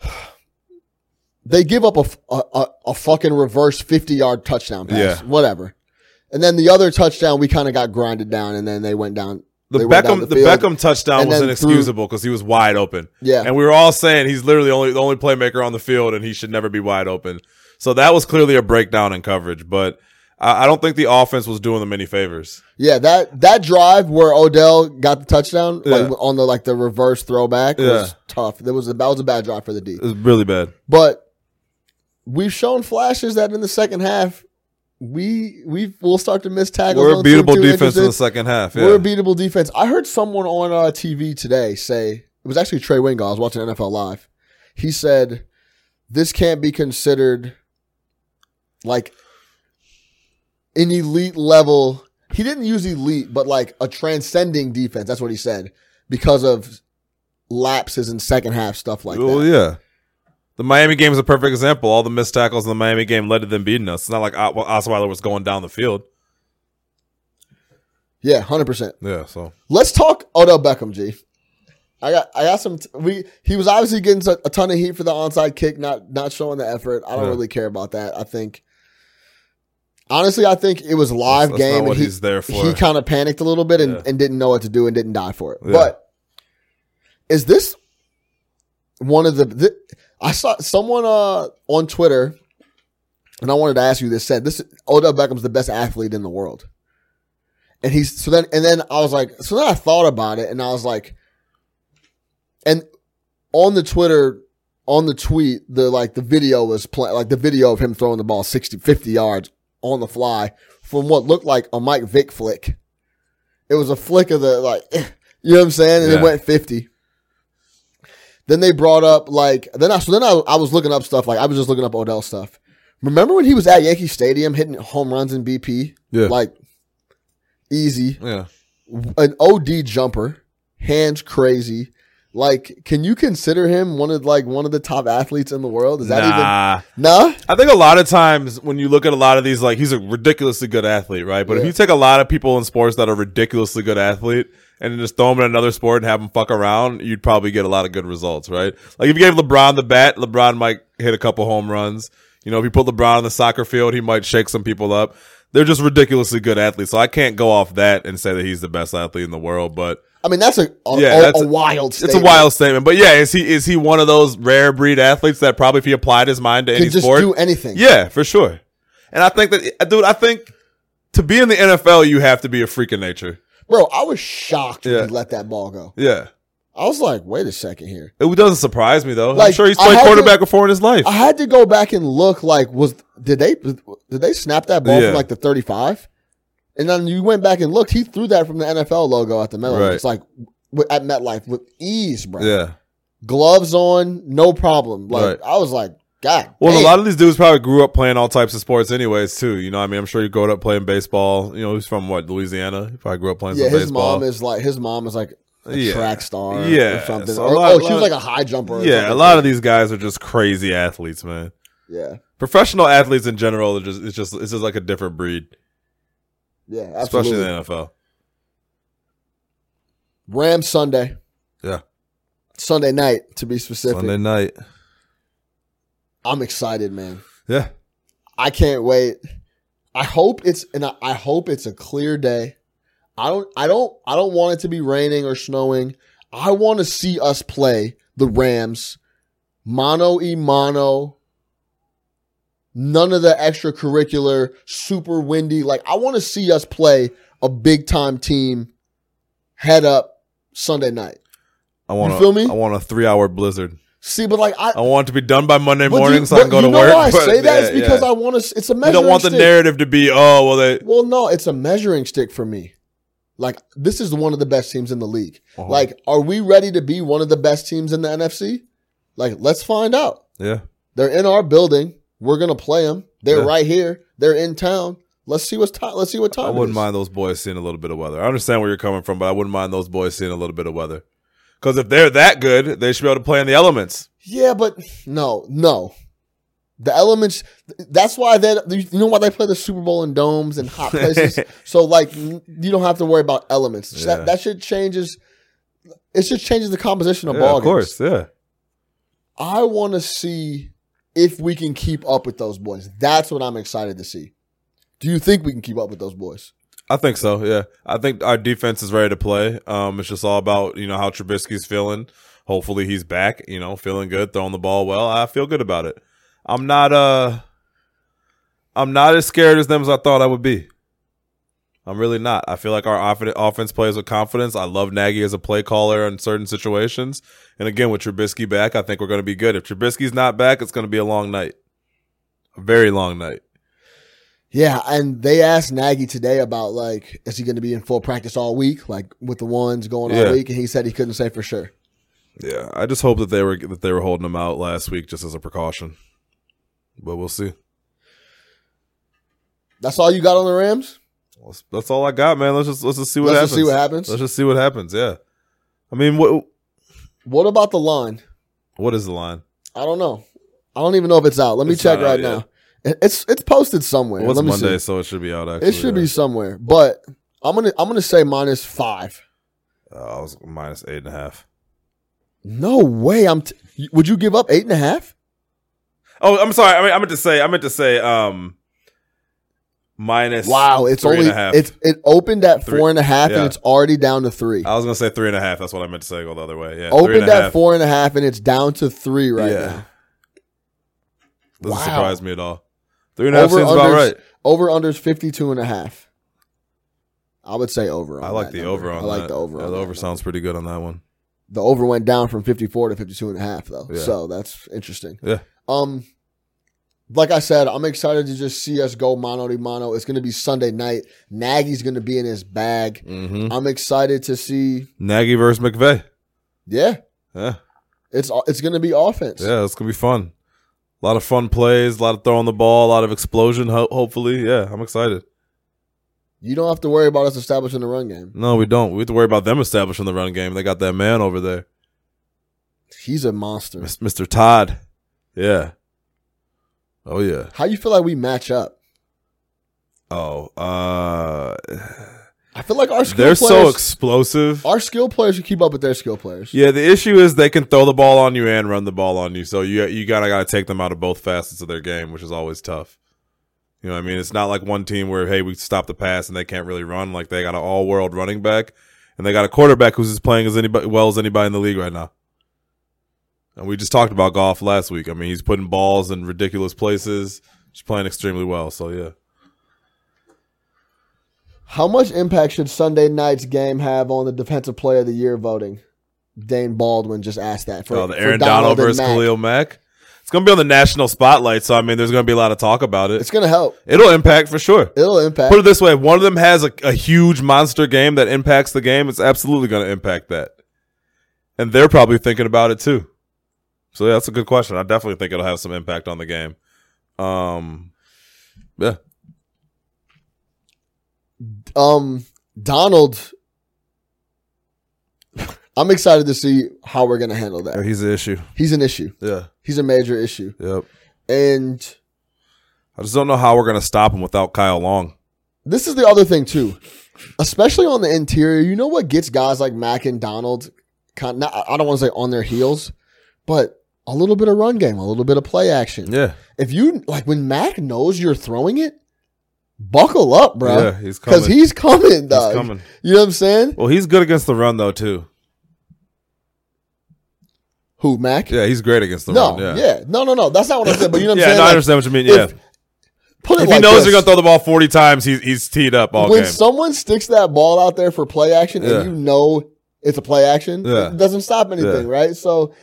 Speaker 3: yeah,
Speaker 2: they give up a, a, a, a fucking reverse 50 yard touchdown pass.
Speaker 3: Yeah.
Speaker 2: Whatever. And then the other touchdown, we kind of got grinded down and then they went down.
Speaker 3: The
Speaker 2: they
Speaker 3: Beckham, the,
Speaker 2: field.
Speaker 3: Beckham touchdown was inexcusable because he was wide open,
Speaker 2: Yeah.
Speaker 3: and we were all saying he's literally only the only playmaker on the field, and he should never be wide open. So that was clearly a breakdown in coverage, but I, don't think the offense was doing them any favors.
Speaker 2: Yeah, that that drive where Odell got the touchdown,
Speaker 3: Yeah.
Speaker 2: like on the like the reverse throwback, was tough. That was a, that was a bad drive for the D.
Speaker 3: It was really bad.
Speaker 2: But we've shown flashes that in the second half, we we will start to miss tackles.
Speaker 3: We're a beatable defense in the second half.
Speaker 2: We're a beatable defense. I heard someone on uh, TV today say it was actually Trey Wingo. I was watching NFL Live. He said this can't be considered like an elite level. He didn't use elite, but like a transcending defense. That's what he said because of lapses in second half stuff like
Speaker 3: well,
Speaker 2: that.
Speaker 3: yeah. The Miami game is a perfect example. All the missed tackles in the Miami game led to them beating us. It's not like Os- Osweiler was going down the field.
Speaker 2: Yeah, hundred percent.
Speaker 3: Yeah, so
Speaker 2: Let's talk Odell Beckham, G. I got I got some. T- we he was obviously getting a, ton of heat for the onside kick, not not showing the effort. I don't
Speaker 3: Yeah.
Speaker 2: really care about that. I think honestly, I think it was live
Speaker 3: That's- that's
Speaker 2: game, and
Speaker 3: what
Speaker 2: he,
Speaker 3: he's there for.
Speaker 2: he kind of panicked a little bit and,
Speaker 3: Yeah.
Speaker 2: and didn't know what to do and didn't die for it.
Speaker 3: Yeah.
Speaker 2: But is this one of the? Th- I saw someone uh on Twitter, and I wanted to ask you this. Said this Odell Beckham's the best athlete in the world. And he's so then and then I was like so then I thought about it and I was like and on the Twitter on the tweet the like the video was play, like the video of him throwing the ball 60 50 yards on the fly from what looked like a Mike Vick flick. It was a flick of the like you know what I'm saying and it went 50. Then they brought up like then I so then I, I was looking up stuff like I was just looking up Odell stuff. Remember when he was at Yankee Stadium hitting home runs in BP?
Speaker 3: yeah,
Speaker 2: Like easy
Speaker 3: yeah.
Speaker 2: an OD jumper, hands crazy. Like, can you consider him one of like one of the top athletes in the world? Is that
Speaker 3: nah.
Speaker 2: even nah?
Speaker 3: I think a lot of times when you look at a lot of these, like he's a ridiculously good athlete, right? But if you take a lot of people in sports that are ridiculously good athlete and then just throw them in another sport and have them fuck around, you'd probably get a lot of good results, right? Like if you gave LeBron the bat, LeBron might hit a couple home runs. You know, if you put LeBron on the soccer field, he might shake some people up. They're just ridiculously good athletes. So I can't go off that and say that he's the best athlete in the world, but
Speaker 2: I mean, that's a a,
Speaker 3: Yeah,
Speaker 2: a-
Speaker 3: that's
Speaker 2: a wild.
Speaker 3: it's a wild statement. But yeah, is he is he one of those rare breed athletes that probably if he applied his mind to
Speaker 2: Can
Speaker 3: any
Speaker 2: just
Speaker 3: sport,
Speaker 2: do anything.
Speaker 3: yeah, for sure. And I think that, dude, I think to be in the NFL, you have to be a freak of nature.
Speaker 2: Bro. I was shocked when
Speaker 3: Yeah.
Speaker 2: he let that ball go.
Speaker 3: Yeah.
Speaker 2: I was like, wait a second here.
Speaker 3: It doesn't surprise me though. I'm sure he's played
Speaker 2: had to-
Speaker 3: quarterback before in his life.
Speaker 2: I had to go back and look. Like, was did they did they snap that ball
Speaker 3: Yeah.
Speaker 2: from like the thirty five? And then you went back and looked. He threw that from the NFL logo at the Miller.
Speaker 3: Right.
Speaker 2: It's like at MetLife with ease, bro.
Speaker 3: yeah.
Speaker 2: gloves on, no problem. Like
Speaker 3: Right.
Speaker 2: I was like, God.
Speaker 3: Well,
Speaker 2: damn.
Speaker 3: a lot of these dudes probably grew up playing all types of sports, anyways. Too, you know. I mean, I'm sure you grew up playing baseball. You know, he's from what Louisiana. He probably grew up playing
Speaker 2: yeah,
Speaker 3: some
Speaker 2: his
Speaker 3: baseball.
Speaker 2: mom is like his mom is like a
Speaker 3: Yeah.
Speaker 2: track star,
Speaker 3: Yeah,
Speaker 2: or something.
Speaker 3: so
Speaker 2: Or-
Speaker 3: lot-
Speaker 2: oh, she was like a high jumper.
Speaker 3: yeah, a lot of these guys are just crazy athletes, man.
Speaker 2: Yeah,
Speaker 3: Professional athletes in general are just it's just it's just like a different breed.
Speaker 2: Yeah,
Speaker 3: especially in the NFL.
Speaker 2: Ram Sunday.
Speaker 3: Yeah.
Speaker 2: Sunday night to be specific.
Speaker 3: Sunday night.
Speaker 2: I'm excited, man.
Speaker 3: Yeah.
Speaker 2: I can't wait. I hope it's and I, I hope it's a clear day. I don't I don't I don't want it to be raining or snowing. I want to see us play the Rams mono e mono. None of the extracurricular, super windy. Like I want to see us play a big time team head up Sunday night.
Speaker 3: I want
Speaker 2: You feel me?
Speaker 3: I want a three hour blizzard.
Speaker 2: See, but like I,
Speaker 3: I want to be done by Monday morning
Speaker 2: you,
Speaker 3: so I can go to
Speaker 2: you know
Speaker 3: work.
Speaker 2: Why I say that?
Speaker 3: yeah,
Speaker 2: It's because
Speaker 3: yeah.
Speaker 2: I want to. It's a measuring.
Speaker 3: You don't want the narrative to be, oh, well, they.
Speaker 2: Well, no, it's a measuring stick for me. Like this is one of the best teams in the league.
Speaker 3: Uh-huh.
Speaker 2: Like, are we ready to be one of the best teams in the NFC? Like, let's find out.
Speaker 3: Yeah.
Speaker 2: They're in our building. We're gonna play them. They're
Speaker 3: Yeah.
Speaker 2: right here. They're in town. Let's see what's time. Let's see what time.
Speaker 3: I wouldn't
Speaker 2: is.
Speaker 3: mind those boys seeing a little bit of weather. I understand where you're coming from, but I wouldn't mind those boys seeing a little bit of weather. Because if they're that good, they should be able to play in the elements.
Speaker 2: Yeah, but no, no. The elements. That's why they. You know why they play the Super Bowl in domes and hot places. so like, you don't have to worry about elements.
Speaker 3: Yeah.
Speaker 2: That, that shit changes. It just changes the composition of
Speaker 3: Yeah,
Speaker 2: ball
Speaker 3: of
Speaker 2: games.
Speaker 3: course. Yeah.
Speaker 2: I want to see if we can keep up with those boys. That's what I'm excited to see. Do you think we can keep up with those boys?
Speaker 3: I think so. Yeah, I think our defense is ready to play. Um, it's just all about you know how Trubisky's feeling. Hopefully he's back. You know, feeling good, throwing the ball well. I feel good about it. I'm not uh, I'm not as scared as them as I thought I would be. I'm really not. I feel like our off- offense plays with confidence. I love Nagy as a play caller in certain situations. And again, with Trubisky back, I think we're going to be good. If Trubisky's not back, it's going to be a long night, a very long night.
Speaker 2: Yeah, and they asked Nagy today about like, is he going to be in full practice all week, like with the ones going
Speaker 3: Yeah.
Speaker 2: all week? And he said he couldn't say for sure.
Speaker 3: Yeah, I just hope that they were that they were holding him out last week just as a precaution. But we'll see.
Speaker 2: That's all you got on the Rams.
Speaker 3: That's, that's all I got, man. Let's just let's just see what
Speaker 2: Let's
Speaker 3: happens.
Speaker 2: just see what happens.
Speaker 3: Let's just see what happens. Yeah, I mean, what
Speaker 2: What about the line?
Speaker 3: what is the line?
Speaker 2: I don't know. I don't even know if it's out. Let me
Speaker 3: It's
Speaker 2: check right
Speaker 3: out
Speaker 2: now.
Speaker 3: yet.
Speaker 2: It- It's it's posted somewhere.
Speaker 3: Well, it's
Speaker 2: Let me
Speaker 3: Monday,
Speaker 2: see.
Speaker 3: so it should be out. Actually,
Speaker 2: It should be somewhere, but I'm gonna I'm gonna say minus five.
Speaker 3: Uh, I was minus eight and a half.
Speaker 2: No way. I'm. T- would you give up eight and a half?
Speaker 3: Oh, I'm sorry. I mean, I meant to say. I meant to say. Um, minus.
Speaker 2: Wow, it's
Speaker 3: three and
Speaker 2: only
Speaker 3: a half.
Speaker 2: it's it opened at
Speaker 3: Three-
Speaker 2: four and a half
Speaker 3: yeah.
Speaker 2: and it's already down to three.
Speaker 3: I was gonna say three and a half. That's what I meant to say. Go the other way. Yeah,
Speaker 2: Opened at
Speaker 3: half.
Speaker 2: four and a half and it's down to three right
Speaker 3: yeah.
Speaker 2: now.
Speaker 3: Doesn't
Speaker 2: Wow.
Speaker 3: surprise me at all. Three and a half
Speaker 2: Over
Speaker 3: seems about
Speaker 2: unders-
Speaker 3: right.
Speaker 2: Over unders 52 and a half. I would say over. On
Speaker 3: I like the
Speaker 2: number.
Speaker 3: over on that.
Speaker 2: I like
Speaker 3: that.
Speaker 2: the over.
Speaker 3: Yeah,
Speaker 2: on
Speaker 3: the over
Speaker 2: number.
Speaker 3: sounds pretty good on that one.
Speaker 2: The over went down from 54 to 52 and a half though.
Speaker 3: Yeah.
Speaker 2: So that's interesting.
Speaker 3: Yeah.
Speaker 2: Um, like I said, I'm excited to just see us go mono to mono. It's going to be Sunday night. Nagy's going to be in his bag.
Speaker 3: Mm-hmm.
Speaker 2: I'm excited to see.
Speaker 3: Nagy versus McVay.
Speaker 2: Yeah,
Speaker 3: Yeah,
Speaker 2: it's it's going to be offense.
Speaker 3: yeah, it's gonna be fun. A lot of fun plays, a lot of throwing the ball, a lot of explosion. Ho- hopefully, yeah, I'm excited.
Speaker 2: You don't have to worry about us establishing the run game.
Speaker 3: No, we don't. We have to worry about them establishing the run game. They got that man over there,
Speaker 2: He's a monster.
Speaker 3: Mr. Todd. Yeah. Oh yeah.
Speaker 2: How you feel like we match up?
Speaker 3: Oh, uh,
Speaker 2: I feel like our skill
Speaker 3: they're
Speaker 2: players,
Speaker 3: so explosive.
Speaker 2: our skill players should keep up with their skill players.
Speaker 3: Yeah, the issue is they can throw the ball on you and run the ball on you. So you you gotta gotta take them out of both facets of their game, which is always tough. You know what I mean? It's not like one team where hey we stop the pass and they can't really run. Like they got an all world running back and they got a quarterback who's as playing as anybody well as anybody in the league right now. And we just talked about golf last week. I mean, he's putting balls in ridiculous places, He's playing extremely well. So yeah.
Speaker 2: How much impact should Sunday night's game have on the defensive player of the year voting? Dane Baldwin just asked that for,
Speaker 3: oh, the
Speaker 2: for
Speaker 3: Aaron Donald versus
Speaker 2: Mack.
Speaker 3: Khalil Mack. It's gonna be on the national spotlight, so I mean, there's gonna be a lot of talk about it.
Speaker 2: It's going to help.
Speaker 3: It'll impact for sure.
Speaker 2: It'll impact.
Speaker 3: Put it this way: if one of them has a, a huge monster game that impacts the game, it's absolutely going to impact that, and they're probably thinking about it too. So yeah, that's a good question. I definitely think it'll have some impact on the game. Um, yeah,
Speaker 2: um, Donald. I'm excited to see how we're going to handle that.
Speaker 3: he's an issue.
Speaker 2: He's an issue.
Speaker 3: Yeah,
Speaker 2: He's a major issue.
Speaker 3: yep.
Speaker 2: And
Speaker 3: I just don't know how we're going to stop him without Kyle Long.
Speaker 2: this is the other thing too, especially on the interior. You know what gets guys like Mack and Donald? Kind not, I don't want to say on their heels, but a little bit of run game, a little bit of play action.
Speaker 3: Yeah,
Speaker 2: If you like when Mack knows you're throwing it, buckle up, bro.
Speaker 3: yeah, he's coming.
Speaker 2: Because he's coming, dog.
Speaker 3: He's coming.
Speaker 2: You know what I'm saying?
Speaker 3: Well, he's good against the run though too.
Speaker 2: Who Mack?
Speaker 3: Yeah, he's great against the run.
Speaker 2: no,
Speaker 3: run.
Speaker 2: yeah. no, no, no. That's not what I said. But you know what I'm
Speaker 3: yeah,
Speaker 2: saying?
Speaker 3: no, I understand what you mean. Yeah,
Speaker 2: if- Put it
Speaker 3: if
Speaker 2: like
Speaker 3: he knows
Speaker 2: this.
Speaker 3: you're gonna throw the ball 40 times, he's he's teed up all
Speaker 2: when
Speaker 3: game.
Speaker 2: someone sticks that ball out there for play action
Speaker 3: Yeah.
Speaker 2: and you know it's a play action,
Speaker 3: Yeah.
Speaker 2: it doesn't stop anything,
Speaker 3: Yeah.
Speaker 2: right? So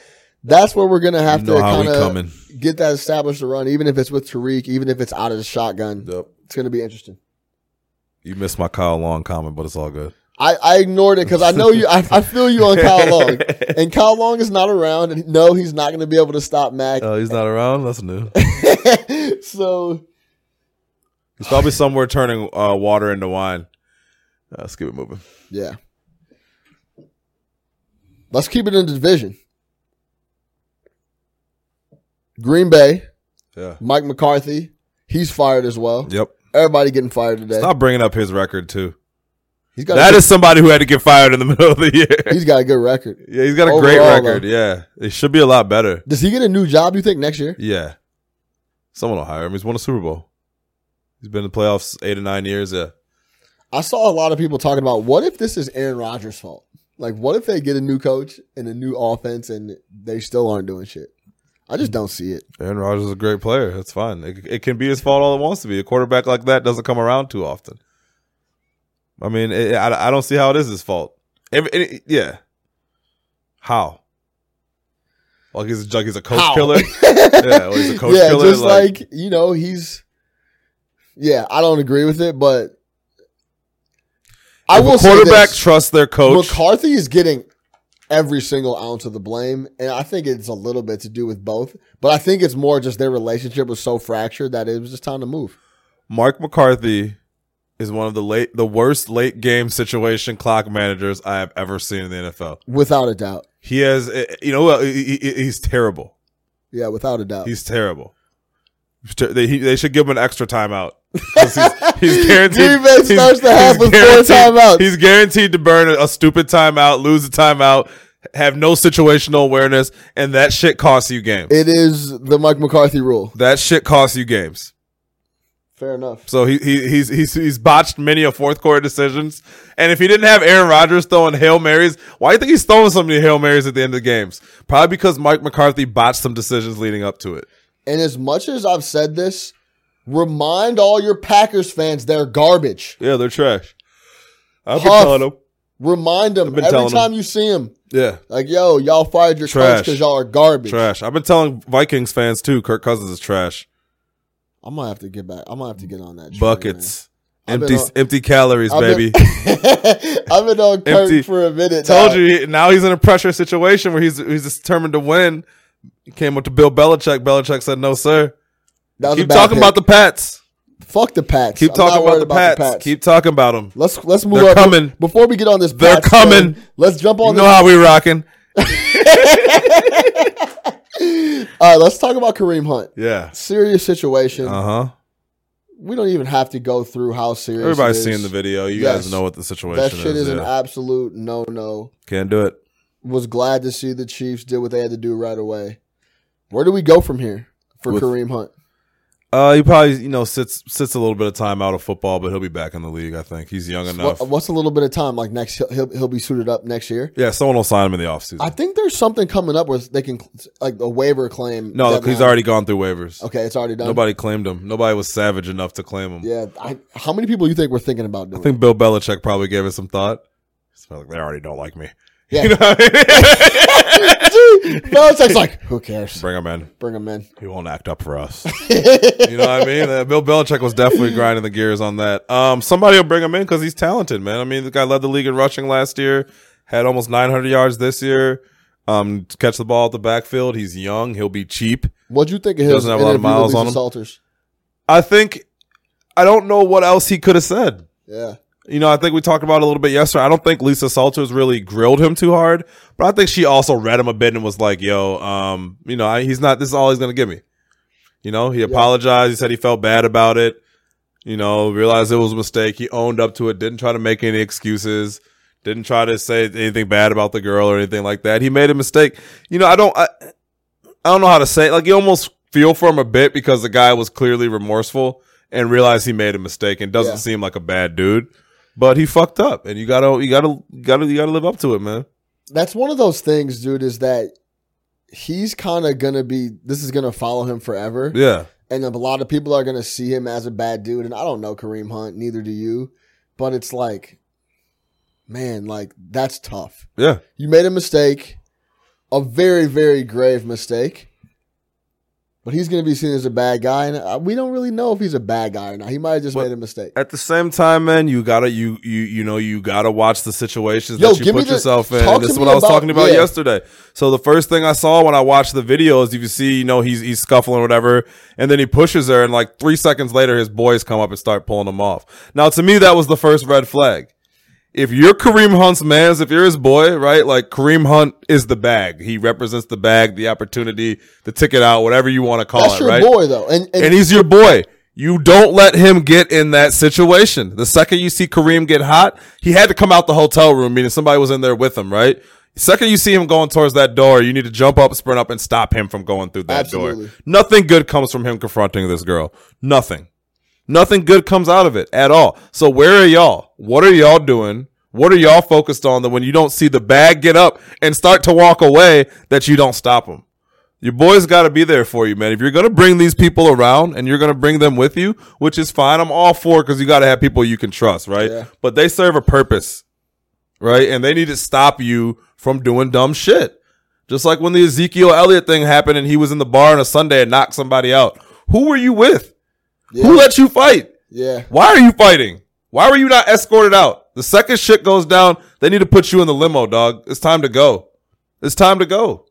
Speaker 2: that's where we're gonna have
Speaker 3: You know
Speaker 2: to kind of get that established to run, even if it's with Tarik, even if it's out of the shotgun.
Speaker 3: Yep.
Speaker 2: It's gonna be interesting.
Speaker 3: You missed my Kyle Long comment, but it's all good.
Speaker 2: I, I ignored it because I know you. I, I feel you on Kyle Long, and Kyle Long is not around. And no, he's not going to be able to stop Mack.
Speaker 3: Oh, he's not around. That's new.
Speaker 2: so
Speaker 3: He's probably somewhere turning uh, water into wine. Uh, let's keep it moving.
Speaker 2: yeah, let's keep it in the division. Green Bay,
Speaker 3: Yeah.
Speaker 2: Mike McCarthy, he's fired as well.
Speaker 3: Yep.
Speaker 2: Everybody getting fired today.
Speaker 3: Stop bringing up his record too.
Speaker 2: He's got
Speaker 3: That
Speaker 2: a,
Speaker 3: is somebody who had to get fired in the middle of the year.
Speaker 2: he's got a good record.
Speaker 3: Yeah, he's got a great record.
Speaker 2: though.
Speaker 3: Yeah, it should be a lot better.
Speaker 2: Does he get a new job? You think next year?
Speaker 3: Yeah, someone will hire him. He's won a Super Bowl. He's been in the playoffs eight or nine years. Yeah,
Speaker 2: I saw a lot of people talking about what if this is Aaron Rodgers' fault? Like, what if they get a new coach and a new offense and they still aren't doing shit? I just don't see it.
Speaker 3: Aaron Rodgers is a great player. That's fine. It, it can be his fault all it wants to be. A quarterback like that doesn't come around too often. I mean, it, I, I don't see how it is his fault. Every, it- yeah, how? Like he's like he's a coach
Speaker 2: How?
Speaker 3: killer. yeah, he's a coach
Speaker 2: yeah,
Speaker 3: killer.
Speaker 2: just like, you know, he's. Yeah, I don't agree with it, but I will
Speaker 3: a
Speaker 2: say
Speaker 3: quarterback
Speaker 2: this.
Speaker 3: trusts their coach.
Speaker 2: McCarthy is getting every single ounce of the blame, and I think it's a little bit to do with both. But I think it's more just their relationship was so fractured that it was just time to move.
Speaker 3: Mark McCarthy is one of the late, the worst late game situation clock managers I have ever seen in the NFL.
Speaker 2: Without a doubt.
Speaker 3: He has, eh, you know, what? He- he- he's terrible.
Speaker 2: Yeah, without a doubt.
Speaker 3: He's terrible. They, they should give him an extra timeout. He's, he's guaranteed. He's-
Speaker 2: starts half
Speaker 3: he's
Speaker 2: four timeouts.
Speaker 3: He's guaranteed to burn a, a stupid timeout, lose a timeout, have no situational awareness, and that shit costs you games.
Speaker 2: It is the Mike McCarthy rule.
Speaker 3: that shit costs you games.
Speaker 2: Fair enough.
Speaker 3: So he, he he's he's he's botched many a fourth quarter decisions. And if he didn't have Aaron Rodgers throwing hail marys, why do you think he's throwing so many hail marys at the end of the games? Probably because Mike McCarthy botched some decisions leading up to it.
Speaker 2: And as much as I've said this, remind all your Packers fans they're garbage.
Speaker 3: Yeah, they're trash. I've been
Speaker 2: Huff.
Speaker 3: telling them.
Speaker 2: Remind them every time you see them.
Speaker 3: Yeah,
Speaker 2: Like, yo, y'all fired your coach
Speaker 3: Trash.
Speaker 2: because y'all are garbage.
Speaker 3: trash. I've been telling Vikings fans too. Kirk Cousins is trash.
Speaker 2: I'm gonna have to get back. I'm gonna have to get on that. train,
Speaker 3: Buckets,
Speaker 2: I've
Speaker 3: empty
Speaker 2: on-
Speaker 3: empty calories,
Speaker 2: I've
Speaker 3: baby.
Speaker 2: man. I've been on Kirk
Speaker 3: Empty.
Speaker 2: for a minute.
Speaker 3: Told
Speaker 2: now.
Speaker 3: you now he's in a pressure situation where he's he's determined to win. He came up to Bill Belichick. Belichick said, "No, sir.
Speaker 2: That
Speaker 3: Keep talking
Speaker 2: pick.
Speaker 3: about the Pats.
Speaker 2: fuck the Pats.
Speaker 3: Keep
Speaker 2: I'm
Speaker 3: talking about
Speaker 2: worried
Speaker 3: the, Pats. Keep talking about them.
Speaker 2: Let's let's move
Speaker 3: They're
Speaker 2: up
Speaker 3: coming.
Speaker 2: before we get on this.
Speaker 3: They're
Speaker 2: Pats
Speaker 3: coming.
Speaker 2: let's jump on.
Speaker 3: You
Speaker 2: know
Speaker 3: how we rocking.
Speaker 2: All right, let's talk about Kareem Hunt.
Speaker 3: Yeah.
Speaker 2: Serious situation.
Speaker 3: Uh huh.
Speaker 2: we don't even have to go through how serious.
Speaker 3: Everybody's
Speaker 2: it is.
Speaker 3: seeing the video. You
Speaker 2: Yes.
Speaker 3: guys know what the situation is.
Speaker 2: That shit
Speaker 3: is.
Speaker 2: is an absolute no no.
Speaker 3: Can't do it.
Speaker 2: Was glad to see the Chiefs did what they had to do right away. Where do we go from here for
Speaker 3: With-
Speaker 2: Kareem Hunt?
Speaker 3: Uh, he probably you know sits sits a little bit of time out of football, but he'll be back in the league. I think he's young enough.
Speaker 2: What, what's a little bit of time? Like next, he'll, he'll be suited up next year.
Speaker 3: yeah, someone will sign him in the offseason.
Speaker 2: I think there's something coming up where they can like a waiver claim.
Speaker 3: no, he's already gone through waivers.
Speaker 2: okay. It's already done.
Speaker 3: Nobody claimed him. Nobody was savage enough to claim him.
Speaker 2: Yeah. I, how many people do you think we're thinking about doing?
Speaker 3: I think Bill Belichick probably gave it some thought. It's like they already don't like me.
Speaker 2: Yeah.
Speaker 3: You know what I mean?
Speaker 2: Belichick's like, who cares?
Speaker 3: Bring him in.
Speaker 2: Bring him in.
Speaker 3: He won't act up for us. you know what I mean? Uh, Bill Belichick was definitely grinding the gears on that. Um, somebody will bring him in because he's talented, man. I mean, the guy led the league in rushing last year, had almost 900 yards this year. Um, catch the ball at the backfield. He's young. He'll be cheap.
Speaker 2: What'd you think of his
Speaker 3: Doesn't have a lot of miles on him.
Speaker 2: Salters?
Speaker 3: I think. I don't know what else he could have said.
Speaker 2: Yeah.
Speaker 3: You know, I think we talked about it a little bit yesterday. I don't think Lisa Salters really grilled him too hard, but I think she also read him a bit and was like, "Yo, um, you know, I, he's not. This is all he's gonna give me." You know, he apologized. He said he felt bad about it. You know, realized it was a mistake. He owned up to it. Didn't try to make any excuses. Didn't try to say anything bad about the girl or anything like that. He made a mistake. You know, I don't, I, I don't know how to say. It. Like you almost feel for him a bit because the guy was clearly remorseful and realized he made a mistake and doesn't
Speaker 2: Yeah.
Speaker 3: seem like a bad dude. But he fucked up, and you gotta, you gotta, you gotta, you gotta live up to it, man.
Speaker 2: That's one of those things, dude, is that he's kind of to be, this is to follow him forever.
Speaker 3: Yeah,
Speaker 2: And a lot of people are to see him as a bad dude. And I don't know Kareem Hunt, neither do you. But it's like, man, like, that's tough.
Speaker 3: yeah.
Speaker 2: You made a mistake, a very, very grave mistake. But he's going to be seen as a bad guy. And uh, we don't really know if he's a bad guy or not. He might have just
Speaker 3: But-
Speaker 2: made a mistake.
Speaker 3: At the same time, man, you gotta you you you know you gotta watch the situations
Speaker 2: Yo,
Speaker 3: that you put
Speaker 2: the-
Speaker 3: yourself in. And this is what I was
Speaker 2: about-
Speaker 3: talking about
Speaker 2: yeah.
Speaker 3: yesterday. So the first thing I saw when I watched the video is if you see, you know, he's he's scuffling or whatever, and then he pushes her, and like three seconds later, his boys come up and start pulling him off. Now, to me, that was the first red flag. If you're Kareem Hunt's man's, if you're his boy, right? Like Kareem Hunt is the bag. He represents the bag, the opportunity, the ticket out, whatever you want to call
Speaker 2: That's
Speaker 3: it,
Speaker 2: your
Speaker 3: right?
Speaker 2: boy, though. And, and,
Speaker 3: and he's your boy. You don't let him get in that situation. The second you see Kareem get hot, he had to come out the hotel room, meaning somebody was in there with him, right? Second you see him going towards that door, you need to jump up, sprint up, and stop him from going through that
Speaker 2: Absolutely.
Speaker 3: door. Nothing good comes from him confronting this girl. Nothing. Nothing good comes out of it at all. So where are y'all? What are y'all doing? What are y'all focused on that when you don't see the bag get up and start to walk away that you don't stop them? Your boys got to be there for you, man. If you're going to bring these people around and you're going to bring them with you, which is fine. I'm all for because you got to have people you can trust, right?
Speaker 2: Yeah.
Speaker 3: But they serve a purpose, right? And they need to stop you from doing dumb shit. Just like when the Ezekiel Elliott thing happened and he was in the bar on a Sunday and knocked somebody out. Who were you with?
Speaker 2: Yeah,
Speaker 3: Who let you fight?
Speaker 2: yeah.
Speaker 3: Why are you fighting? Why were you not escorted out? The second shit goes down, they need to put you in the limo, dog. It's time to go. It's time to go.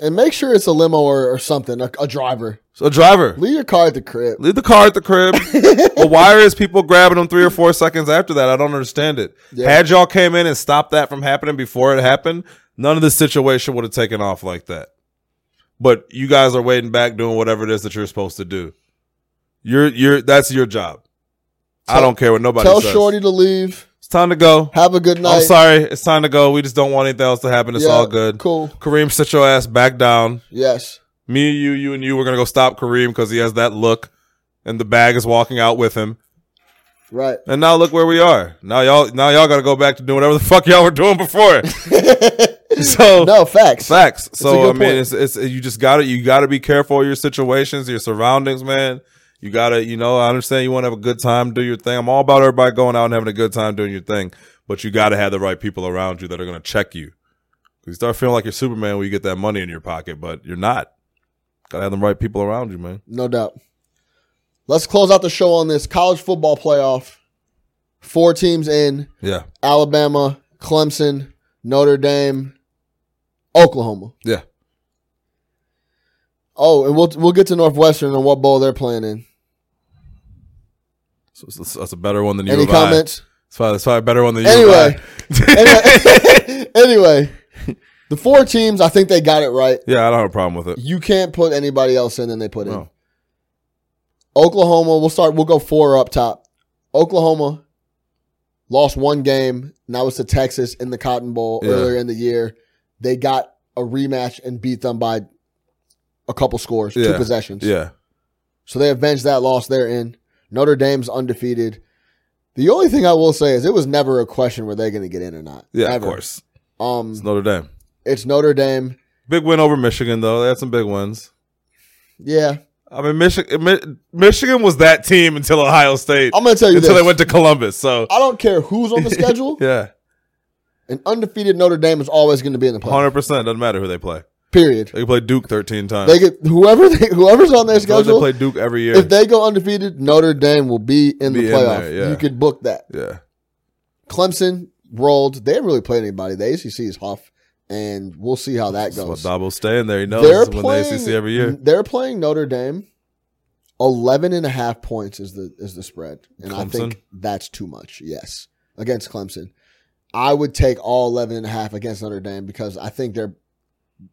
Speaker 2: And make sure it's a limo or, or something, a, a driver.
Speaker 3: So, a driver,
Speaker 2: Leave your car at the crib.
Speaker 3: leave the car at the crib. but why is people grabbing them three or four seconds after that? I don't understand it.
Speaker 2: Yeah.
Speaker 3: Had y'all came in and stopped that from happening before it happened, none of this situation would have taken off like that. But you guys are waiting back doing whatever it is that you're supposed to do. You're you're that's your job. I don't care what nobody
Speaker 2: Tell
Speaker 3: says.
Speaker 2: Shorty to leave.
Speaker 3: it's time to go.
Speaker 2: Have a good night.
Speaker 3: I'm sorry. It's time to go. We just don't want anything else to happen. It's
Speaker 2: Yeah,
Speaker 3: all good.
Speaker 2: Cool.
Speaker 3: Kareem, sit your ass back down.
Speaker 2: Yes.
Speaker 3: Me, you, you, and you, we're gonna go stop Kareem because he has that look, and the bag is walking out with him.
Speaker 2: Right.
Speaker 3: And now look where we are. Now y'all, now y'all got to go back to doing whatever the fuck y'all were doing before. so
Speaker 2: no facts.
Speaker 3: facts. So I mean,
Speaker 2: point.
Speaker 3: it's, it's you just got to you got to be careful of your situations, your surroundings, man. You got to, you know, I understand you want to have a good time, do your thing. I'm all about everybody going out and having a good time doing your thing, but you got to have the right people around you that are going to check you. You start feeling like you're Superman when you get that money in your pocket, but you're not. Got to have the right people around you, man.
Speaker 2: No doubt. Let's close out the show on this college football playoff. Four teams in
Speaker 3: Yeah,
Speaker 2: Alabama, Clemson, Notre Dame, Oklahoma.
Speaker 3: yeah.
Speaker 2: Oh, and we'll we'll get to Northwestern and what bowl they're playing in.
Speaker 3: So that's, that's a better one than you.
Speaker 2: Any comments?
Speaker 3: It's probably, it's probably a better one than you.
Speaker 2: Anyway. anyway, anyway, the four teams, I think they got it right.
Speaker 3: yeah, I don't have a problem with it.
Speaker 2: You can't put anybody else in than they put in. Oklahoma, we'll start, we'll go four up top. Oklahoma lost one game, and that was to Texas in the Cotton Bowl
Speaker 3: Yeah.
Speaker 2: earlier in the year. They got a rematch and beat them by a couple scores, two possessions.
Speaker 3: Yeah,
Speaker 2: So they avenged that loss. They're in. Notre Dame's undefeated. The only thing I will say is it was never a question were they going to get in or not.
Speaker 3: yeah, of course.
Speaker 2: Um,
Speaker 3: It's Notre Dame.
Speaker 2: it's Notre Dame.
Speaker 3: Big win over Michigan, though. They had some big wins.
Speaker 2: Yeah,
Speaker 3: I mean, Michigan. Michigan was that team until Ohio State.
Speaker 2: I'm going to tell you
Speaker 3: until
Speaker 2: this.
Speaker 3: they went to Columbus. So
Speaker 2: I don't care who's on the schedule.
Speaker 3: yeah,
Speaker 2: An undefeated Notre Dame is always going to be in the playoffs.
Speaker 3: hundred percent doesn't matter who they play.
Speaker 2: Period.
Speaker 3: They can play Duke thirteen times.
Speaker 2: They get whoever they, whoever's on their
Speaker 3: schedule. they play Duke every year.
Speaker 2: If they go undefeated, Notre Dame will be in
Speaker 3: Be
Speaker 2: the
Speaker 3: in there, yeah.
Speaker 2: You could book that.
Speaker 3: yeah,
Speaker 2: Clemson rolled. They haven't really played anybody. The ACC is huff, and we'll see how that goes.
Speaker 3: Dabo's staying there. He knows
Speaker 2: They're
Speaker 3: when
Speaker 2: playing
Speaker 3: the ACC every year.
Speaker 2: They're playing Notre Dame. 11 and a half points is the is the spread. And I think that's too much. Yes. Against Clemson. I would take all 11 and a half against Notre Dame because I think they're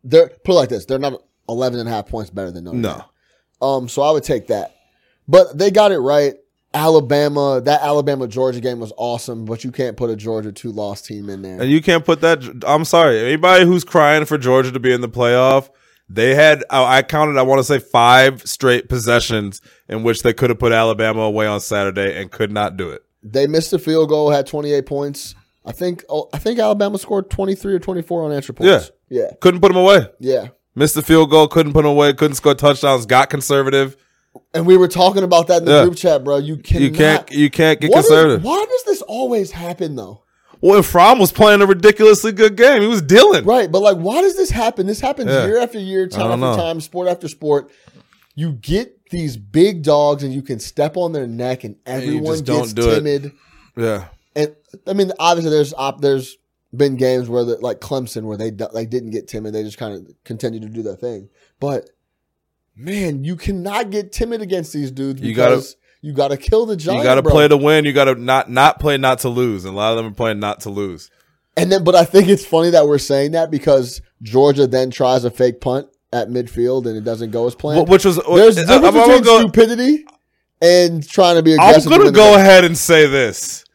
Speaker 2: they're put it like this, they're not 11 and a half points better than Notre Dame.
Speaker 3: No,
Speaker 2: Um, so I would take that. But they got it right. Alabama, that Alabama Georgia game was awesome, but you can't put a Georgia two loss team in there.
Speaker 3: And you can't put that. I'm sorry. Anybody who's crying for Georgia to be in the playoff, they had, I I counted, I want to say five straight possessions in which they could have put Alabama away on Saturday and could not do it.
Speaker 2: They missed a field goal, had 28 points. I think oh, I think Alabama scored 23 or 24 unanswered points. Yeah. Yeah.
Speaker 3: Couldn't put them away.
Speaker 2: Yeah.
Speaker 3: Missed the field goal, couldn't put them away, couldn't score touchdowns, got conservative.
Speaker 2: And we were talking about that in the
Speaker 3: Yeah.
Speaker 2: group chat, bro. You cannot.
Speaker 3: You can't, you can't get
Speaker 2: What is-
Speaker 3: conservative.
Speaker 2: why does this always happen though?
Speaker 3: Well, if Fromm was playing a ridiculously good game, he was dealing.
Speaker 2: Right, but like, why does this happen? This happens
Speaker 3: Yeah.
Speaker 2: year after year, time after
Speaker 3: know.
Speaker 2: time, sport after sport. You get these big dogs, and you can step on their neck, and everyone
Speaker 3: just don't
Speaker 2: gets
Speaker 3: do it.
Speaker 2: timid.
Speaker 3: Yeah.
Speaker 2: And I mean, obviously, there's op- there's been games where the, like Clemson where they like didn't get timid, they just kind of continued to do their thing. But man, you cannot get timid against these dudes
Speaker 3: You gotta-
Speaker 2: because you got to kill the giant.
Speaker 3: You got to
Speaker 2: bro.
Speaker 3: play to win. You got to not not play not to lose. And a lot of them are playing not to lose.
Speaker 2: And then, but I think it's funny that we're saying that because Georgia then tries a fake punt at midfield and it doesn't go as planned.
Speaker 3: Which was uh,
Speaker 2: There's a
Speaker 3: I-
Speaker 2: difference
Speaker 3: I'm gonna
Speaker 2: between
Speaker 3: go-
Speaker 2: stupidity and trying to be aggressive. I'm
Speaker 3: gonna go ahead and say this.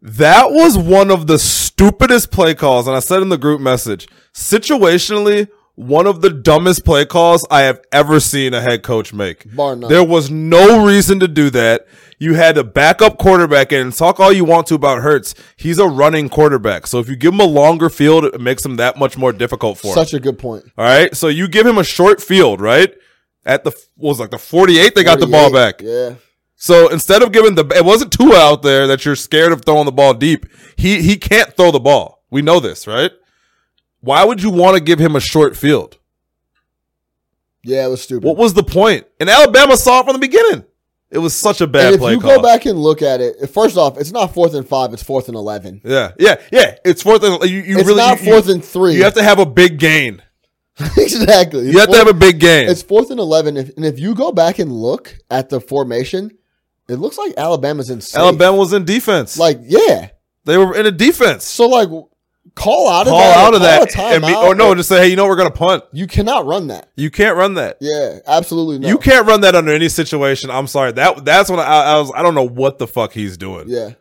Speaker 3: That was one of the stupidest play calls, and I said in the group message, situationally, one of the dumbest play calls I have ever seen a head coach make.
Speaker 2: Bar none.
Speaker 3: There was no reason to do that. You had a backup quarterback in. Talk all you want to about Hurts. He's a running quarterback. So if you give him a longer field, it makes him that much more difficult for him.
Speaker 2: Such a good point.
Speaker 3: All right. So you give him a short field, right? At the what was it, like the 48, they got the ball back.
Speaker 2: Yeah.
Speaker 3: So instead of giving the, it wasn't Tua out there that you're scared of throwing the ball deep. He he can't throw the ball. We know this, right? Why would you want to give him a short field?
Speaker 2: Yeah, it was stupid.
Speaker 3: What was the point? And Alabama saw it from the beginning. It was such a bad
Speaker 2: and if
Speaker 3: play
Speaker 2: you
Speaker 3: call.
Speaker 2: go back and look at it, first off, it's not fourth and five; it's fourth and eleven.
Speaker 3: yeah, yeah, yeah. It's fourth and you, you
Speaker 2: It's
Speaker 3: really
Speaker 2: not
Speaker 3: you,
Speaker 2: fourth
Speaker 3: you,
Speaker 2: and three.
Speaker 3: you have to have a big gain.
Speaker 2: exactly.
Speaker 3: You have to have a big gain.
Speaker 2: It's fourth and eleven, if, and if you go back and look at the formation, it looks like Alabama's in safe.
Speaker 3: Alabama was in defense.
Speaker 2: Like, yeah.
Speaker 3: they were in a defense.
Speaker 2: So like, call out of that.
Speaker 3: Call
Speaker 2: that.
Speaker 3: out of that, and be, or no, just say, hey, you know, we're gonna punt.
Speaker 2: you cannot run that.
Speaker 3: You can't run that.
Speaker 2: Yeah, absolutely no.
Speaker 3: You can't run that under any situation. I'm sorry. That that's when I, I was. I don't know what the fuck he's doing.
Speaker 2: Yeah.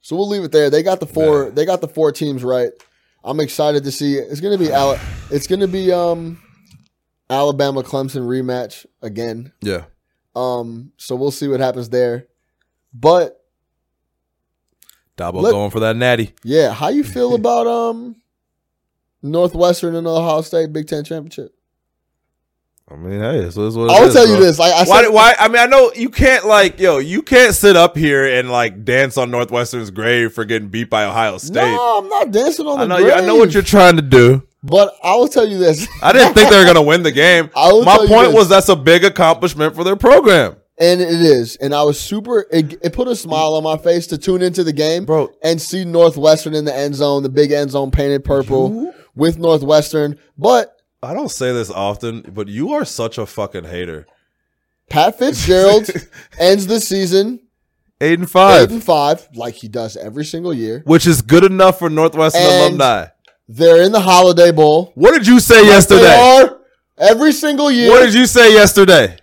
Speaker 2: So we'll leave it there. They got the four.
Speaker 3: Yeah.
Speaker 2: They got the four teams right. I'm excited to see. It's gonna be Al- It's gonna be um, Alabama Clemson rematch again.
Speaker 3: Yeah.
Speaker 2: Um, so we'll see what happens there. But
Speaker 3: Dabo
Speaker 2: Let-
Speaker 3: going for that natty.
Speaker 2: yeah, how you feel about um, Northwestern and the Ohio State Big Ten championship?
Speaker 3: I mean, hey, so this is what it
Speaker 2: I will
Speaker 3: is,
Speaker 2: tell you this. Like I
Speaker 3: Why?
Speaker 2: said,
Speaker 3: Why? I mean, I know you can't like, yo, you can't sit up here and like dance on Northwestern's grave for getting beat by Ohio State.
Speaker 2: no, I'm not dancing on the
Speaker 3: I know. you- I know what you're trying to do.
Speaker 2: But I will tell you this.
Speaker 3: I didn't think they were gonna win the game. My
Speaker 2: you
Speaker 3: point was that's a big accomplishment for their program,
Speaker 2: And it is. And I was super, it, it put a smile on my face to tune into the game
Speaker 3: bro.
Speaker 2: and see Northwestern in the end zone, the big end zone painted purple with Northwestern. But
Speaker 3: I don't say this often, but you are such a fucking hater.
Speaker 2: Pat Fitzgerald ends the season
Speaker 3: Eight and five.
Speaker 2: eight and five, like he does every single year.
Speaker 3: which is good enough for Northwestern
Speaker 2: And-
Speaker 3: alumni.
Speaker 2: They're in the Holiday Bowl.
Speaker 3: What did you say
Speaker 2: They
Speaker 3: yesterday?
Speaker 2: are every single year.
Speaker 3: What did you say yesterday?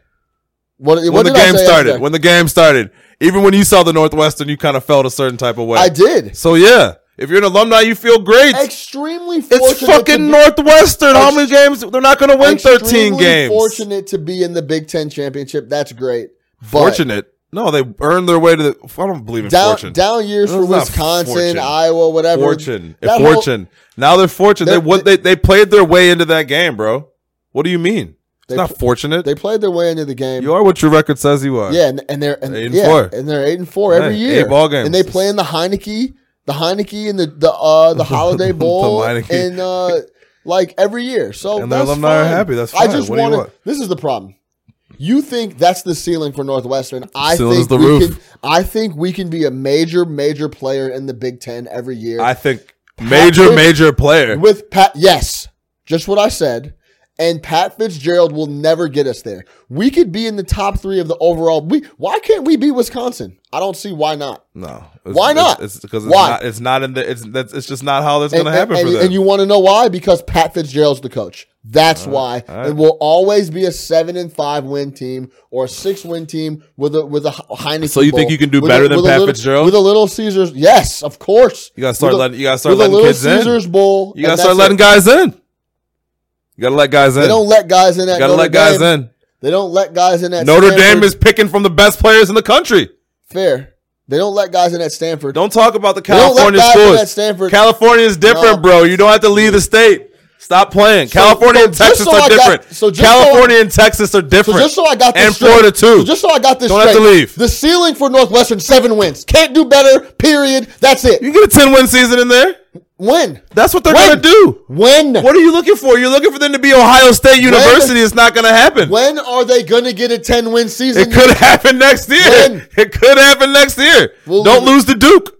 Speaker 2: What,
Speaker 3: when the game started.
Speaker 2: yesterday?
Speaker 3: When the game started. Even when you saw the Northwestern, you kind of felt a certain type of way.
Speaker 2: I did.
Speaker 3: So yeah, if you're an alumni, you feel great.
Speaker 2: Extremely fortunate.
Speaker 3: It's fucking
Speaker 2: be-
Speaker 3: Northwestern. How many games? They're not going to win 13
Speaker 2: extremely
Speaker 3: games.
Speaker 2: Fortunate to be in the Big Ten championship. That's great. But
Speaker 3: Fortunate. No, they earned their way to the. I don't believe in
Speaker 2: down
Speaker 3: fortune.
Speaker 2: down years for Wisconsin,
Speaker 3: fortune.
Speaker 2: Iowa, whatever.
Speaker 3: fortune.
Speaker 2: That whole-
Speaker 3: fortune. now they're fortunate. They,
Speaker 2: They're-
Speaker 3: what they they played their way into that game, bro. What do you mean? It's
Speaker 2: They
Speaker 3: not fortunate.
Speaker 2: They played their way into the game.
Speaker 3: you are what your record says you are.
Speaker 2: yeah, and, and they're and,
Speaker 3: Eight and
Speaker 2: yeah,
Speaker 3: four.
Speaker 2: and they're eight and four every year.
Speaker 3: eight ball games.
Speaker 2: and they play in the Heineke, the Heineke, and the the uh the Holiday Bowl,
Speaker 3: Heineke.
Speaker 2: and uh like every year. So
Speaker 3: And their
Speaker 2: that's
Speaker 3: alumni are happy. That's fine.
Speaker 2: I just
Speaker 3: What do you
Speaker 2: wanna-
Speaker 3: want?
Speaker 2: This is the problem. You think that's the ceiling for Northwestern? I
Speaker 3: Ceiling's
Speaker 2: think
Speaker 3: the
Speaker 2: we
Speaker 3: roof.
Speaker 2: can. I think we can be a major, major player in the Big Ten every year.
Speaker 3: I think major
Speaker 2: Fitz-
Speaker 3: major player.
Speaker 2: with Pat. Yes, just what I said. And Pat Fitzgerald will never get us there. We could be in the top three of the overall. We why can't we be Wisconsin? I don't see why not.
Speaker 3: No.
Speaker 2: Why not?
Speaker 3: It's because it's
Speaker 2: Why?
Speaker 3: not. It's not in the. It's that's. It's just not how that's going to happen
Speaker 2: and,
Speaker 3: for them.
Speaker 2: and you want to know why? Because Pat Fitzgerald's the coach. That's why
Speaker 3: right.
Speaker 2: it will always be a seven and five win team or a six win team with a with a Heineken.
Speaker 3: So you think you can do better
Speaker 2: a-
Speaker 3: than Pat
Speaker 2: little-
Speaker 3: Fitzgerald?
Speaker 2: with a little Caesars? Yes, of course.
Speaker 3: You gotta start
Speaker 2: With
Speaker 3: letting you gotta start letting
Speaker 2: little
Speaker 3: kids in.
Speaker 2: Caesars Bowl.
Speaker 3: You gotta start letting
Speaker 2: it.
Speaker 3: guys in. You gotta let guys in.
Speaker 2: They don't let guys in. At
Speaker 3: you gotta
Speaker 2: Notre
Speaker 3: let guys
Speaker 2: Dame.
Speaker 3: in.
Speaker 2: They don't let guys in at
Speaker 3: Notre
Speaker 2: Stanford.
Speaker 3: Dame is picking from the best players in the country.
Speaker 2: fair. They don't let guys in at Stanford.
Speaker 3: Don't talk about the
Speaker 2: don't let
Speaker 3: California schools.
Speaker 2: at Stanford.
Speaker 3: California is different,
Speaker 2: No.
Speaker 3: bro. You don't have to leave the state. Stop playing. California
Speaker 2: so
Speaker 3: and Texas
Speaker 2: so
Speaker 3: are
Speaker 2: got-
Speaker 3: different.
Speaker 2: so just so
Speaker 3: California and Texas are
Speaker 2: So
Speaker 3: different.
Speaker 2: just so I got this
Speaker 3: and
Speaker 2: straight,
Speaker 3: Florida too.
Speaker 2: so just so I got this
Speaker 3: Don't have to leave.
Speaker 2: The ceiling for Northwestern seven wins. Can't do better. Period. That's it.
Speaker 3: you get a ten win season in there.
Speaker 2: Win.
Speaker 3: That's what they're
Speaker 2: When?
Speaker 3: gonna do.
Speaker 2: When?
Speaker 3: What are you looking for? You're looking for them to be Ohio State University. It's not gonna happen.
Speaker 2: When are they gonna get a ten win season?
Speaker 3: It could happen next year.
Speaker 2: When?
Speaker 3: It could happen next year.
Speaker 2: We'll
Speaker 3: Don't
Speaker 2: leave it-
Speaker 3: lose to Duke.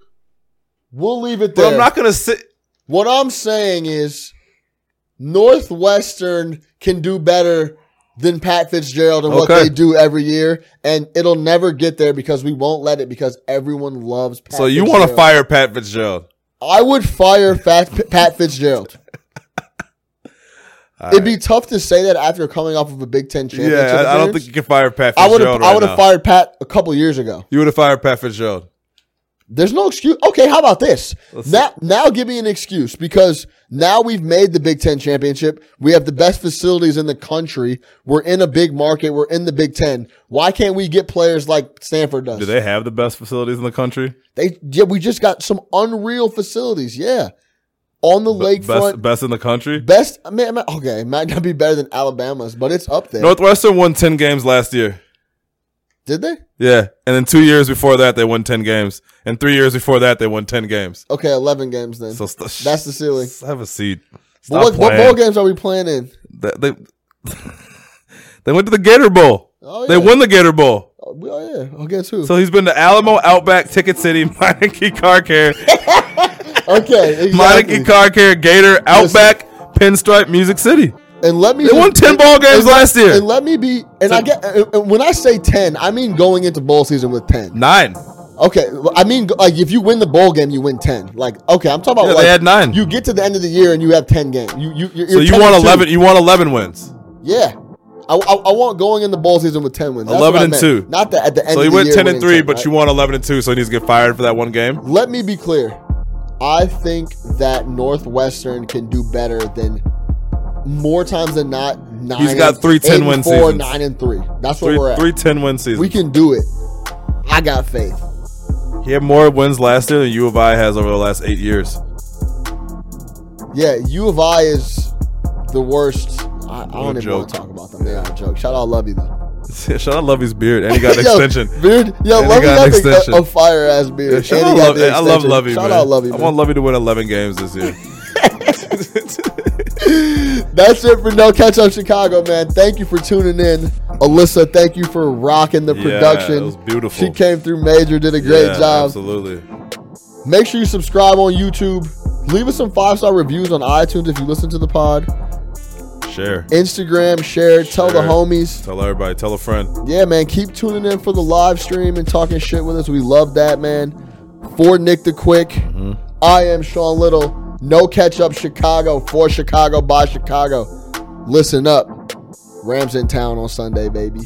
Speaker 2: We'll leave it there. But.
Speaker 3: I'm not gonna sit.
Speaker 2: what I'm saying is, Northwestern can do better than Pat Fitzgerald and what they do every year, and it'll never get there because we won't let it because everyone loves. Pat
Speaker 3: So you want to fire Pat Fitzgerald?
Speaker 2: I would fire Fat, Pat Fitzgerald. It'd be tough to say that after coming off of a Big Ten championship.
Speaker 3: Yeah, I, I don't think you can fire Pat
Speaker 2: I would
Speaker 3: Fitzgerald.
Speaker 2: have. I would have fired Pat a couple years ago.
Speaker 3: You would have fired Pat Fitzgerald.
Speaker 2: There's no excuse. Okay, how about this?
Speaker 3: Let's
Speaker 2: Now, now give me an excuse because now we've made the Big Ten championship. We have the best facilities in the country. We're in a big market. We're in the Big Ten. Why can't we get players like Stanford does?
Speaker 3: Do they have the best facilities in the country?
Speaker 2: They yeah, we just got some unreal facilities. Yeah, on the
Speaker 3: Best,
Speaker 2: lakefront.
Speaker 3: best in the country.
Speaker 2: Best, I mean, okay, it might not be better than Alabama's, but it's up there.
Speaker 3: Northwestern won ten games last year.
Speaker 2: Did they?
Speaker 3: Yeah, and then two years before that they won ten games, and three years before that they won ten games.
Speaker 2: Okay, eleven games then.
Speaker 3: So st-
Speaker 2: That's the ceiling.
Speaker 3: Have a seat. Stop
Speaker 2: what, what bowl games are we playing in?
Speaker 3: They, they, they went to the Gator Bowl.
Speaker 2: Oh, yeah.
Speaker 3: They won the Gator Bowl.
Speaker 2: Oh, yeah. Against who?
Speaker 3: So he's been to Alamo, Outback, Ticket City, Meineke Car Care,
Speaker 2: okay, exactly.
Speaker 3: Meineke Car Care, Gator, Outback, Pinstripe, Music City.
Speaker 2: And let me
Speaker 3: They won 10 ball games last year.
Speaker 2: And let me be and I get and- when I say 10, I mean going into bowl season with 10.
Speaker 3: Nine.
Speaker 2: Okay, I mean like if you win the bowl game, you win 10. Like okay, I'm talking about
Speaker 3: Yeah,
Speaker 2: like
Speaker 3: they had nine.
Speaker 2: You get to the end of the year and you have 10 games. You you you're,
Speaker 3: So you
Speaker 2: 10
Speaker 3: won
Speaker 2: two.
Speaker 3: eleven. You won eleven wins.
Speaker 2: Yeah. I, I, I want going in the bowl season with 10 wins. That's
Speaker 3: 11 and
Speaker 2: meant.
Speaker 3: two.
Speaker 2: Not that at the end
Speaker 3: So you went ten and three,
Speaker 2: 10,
Speaker 3: but
Speaker 2: right?
Speaker 3: you won eleven and two. So he needs to get fired for that one game.
Speaker 2: Let me be clear. I think that Northwestern can do better than more times than not. Nine
Speaker 3: He's got
Speaker 2: three ten
Speaker 3: three
Speaker 2: eight
Speaker 3: 10
Speaker 2: and
Speaker 3: win
Speaker 2: four,
Speaker 3: seasons.
Speaker 2: nine and three. That's where
Speaker 3: Three,
Speaker 2: we're at.
Speaker 3: Three ten 10 win seasons.
Speaker 2: We can do it. I got faith.
Speaker 3: He had more wins last year than U of I has over the last eight years.
Speaker 2: Yeah, U of I is the worst. I, I don't even
Speaker 3: joke.
Speaker 2: want to talk about them. They are a joke. Shout out Lovie though.
Speaker 3: Shout out Lovie's beard, and he got an
Speaker 2: Yo,
Speaker 3: extension.
Speaker 2: Beard, yo, Lovie
Speaker 3: got
Speaker 2: got,
Speaker 3: an extension.
Speaker 2: a, a fire ass beard.
Speaker 3: Shout
Speaker 2: and
Speaker 3: out
Speaker 2: Lovie.
Speaker 3: I love. Lovie,
Speaker 2: Shout
Speaker 3: man.
Speaker 2: out Lovie.
Speaker 3: I want Lovie to win 11 games this year.
Speaker 2: That's it for No Catch Up Chicago, man. Thank you for tuning in. Alyssa, thank you for rocking the production.
Speaker 3: Yeah, it was beautiful.
Speaker 2: She came through major, did a great
Speaker 3: Yeah,
Speaker 2: job.
Speaker 3: Absolutely.
Speaker 2: Make sure you subscribe on YouTube. Leave us some five star reviews on iTunes if you listen to the pod.
Speaker 3: Share.
Speaker 2: Instagram, share, tell the homies.
Speaker 3: Tell everybody. Tell a friend.
Speaker 2: Yeah, man, keep tuning in for the live stream and talking shit with us. We love that, man. For Nick the Quick,
Speaker 3: Mm-hmm.
Speaker 2: I am Sean Little. No catch up Chicago for Chicago by Chicago. Listen up. Rams in town on Sunday, baby.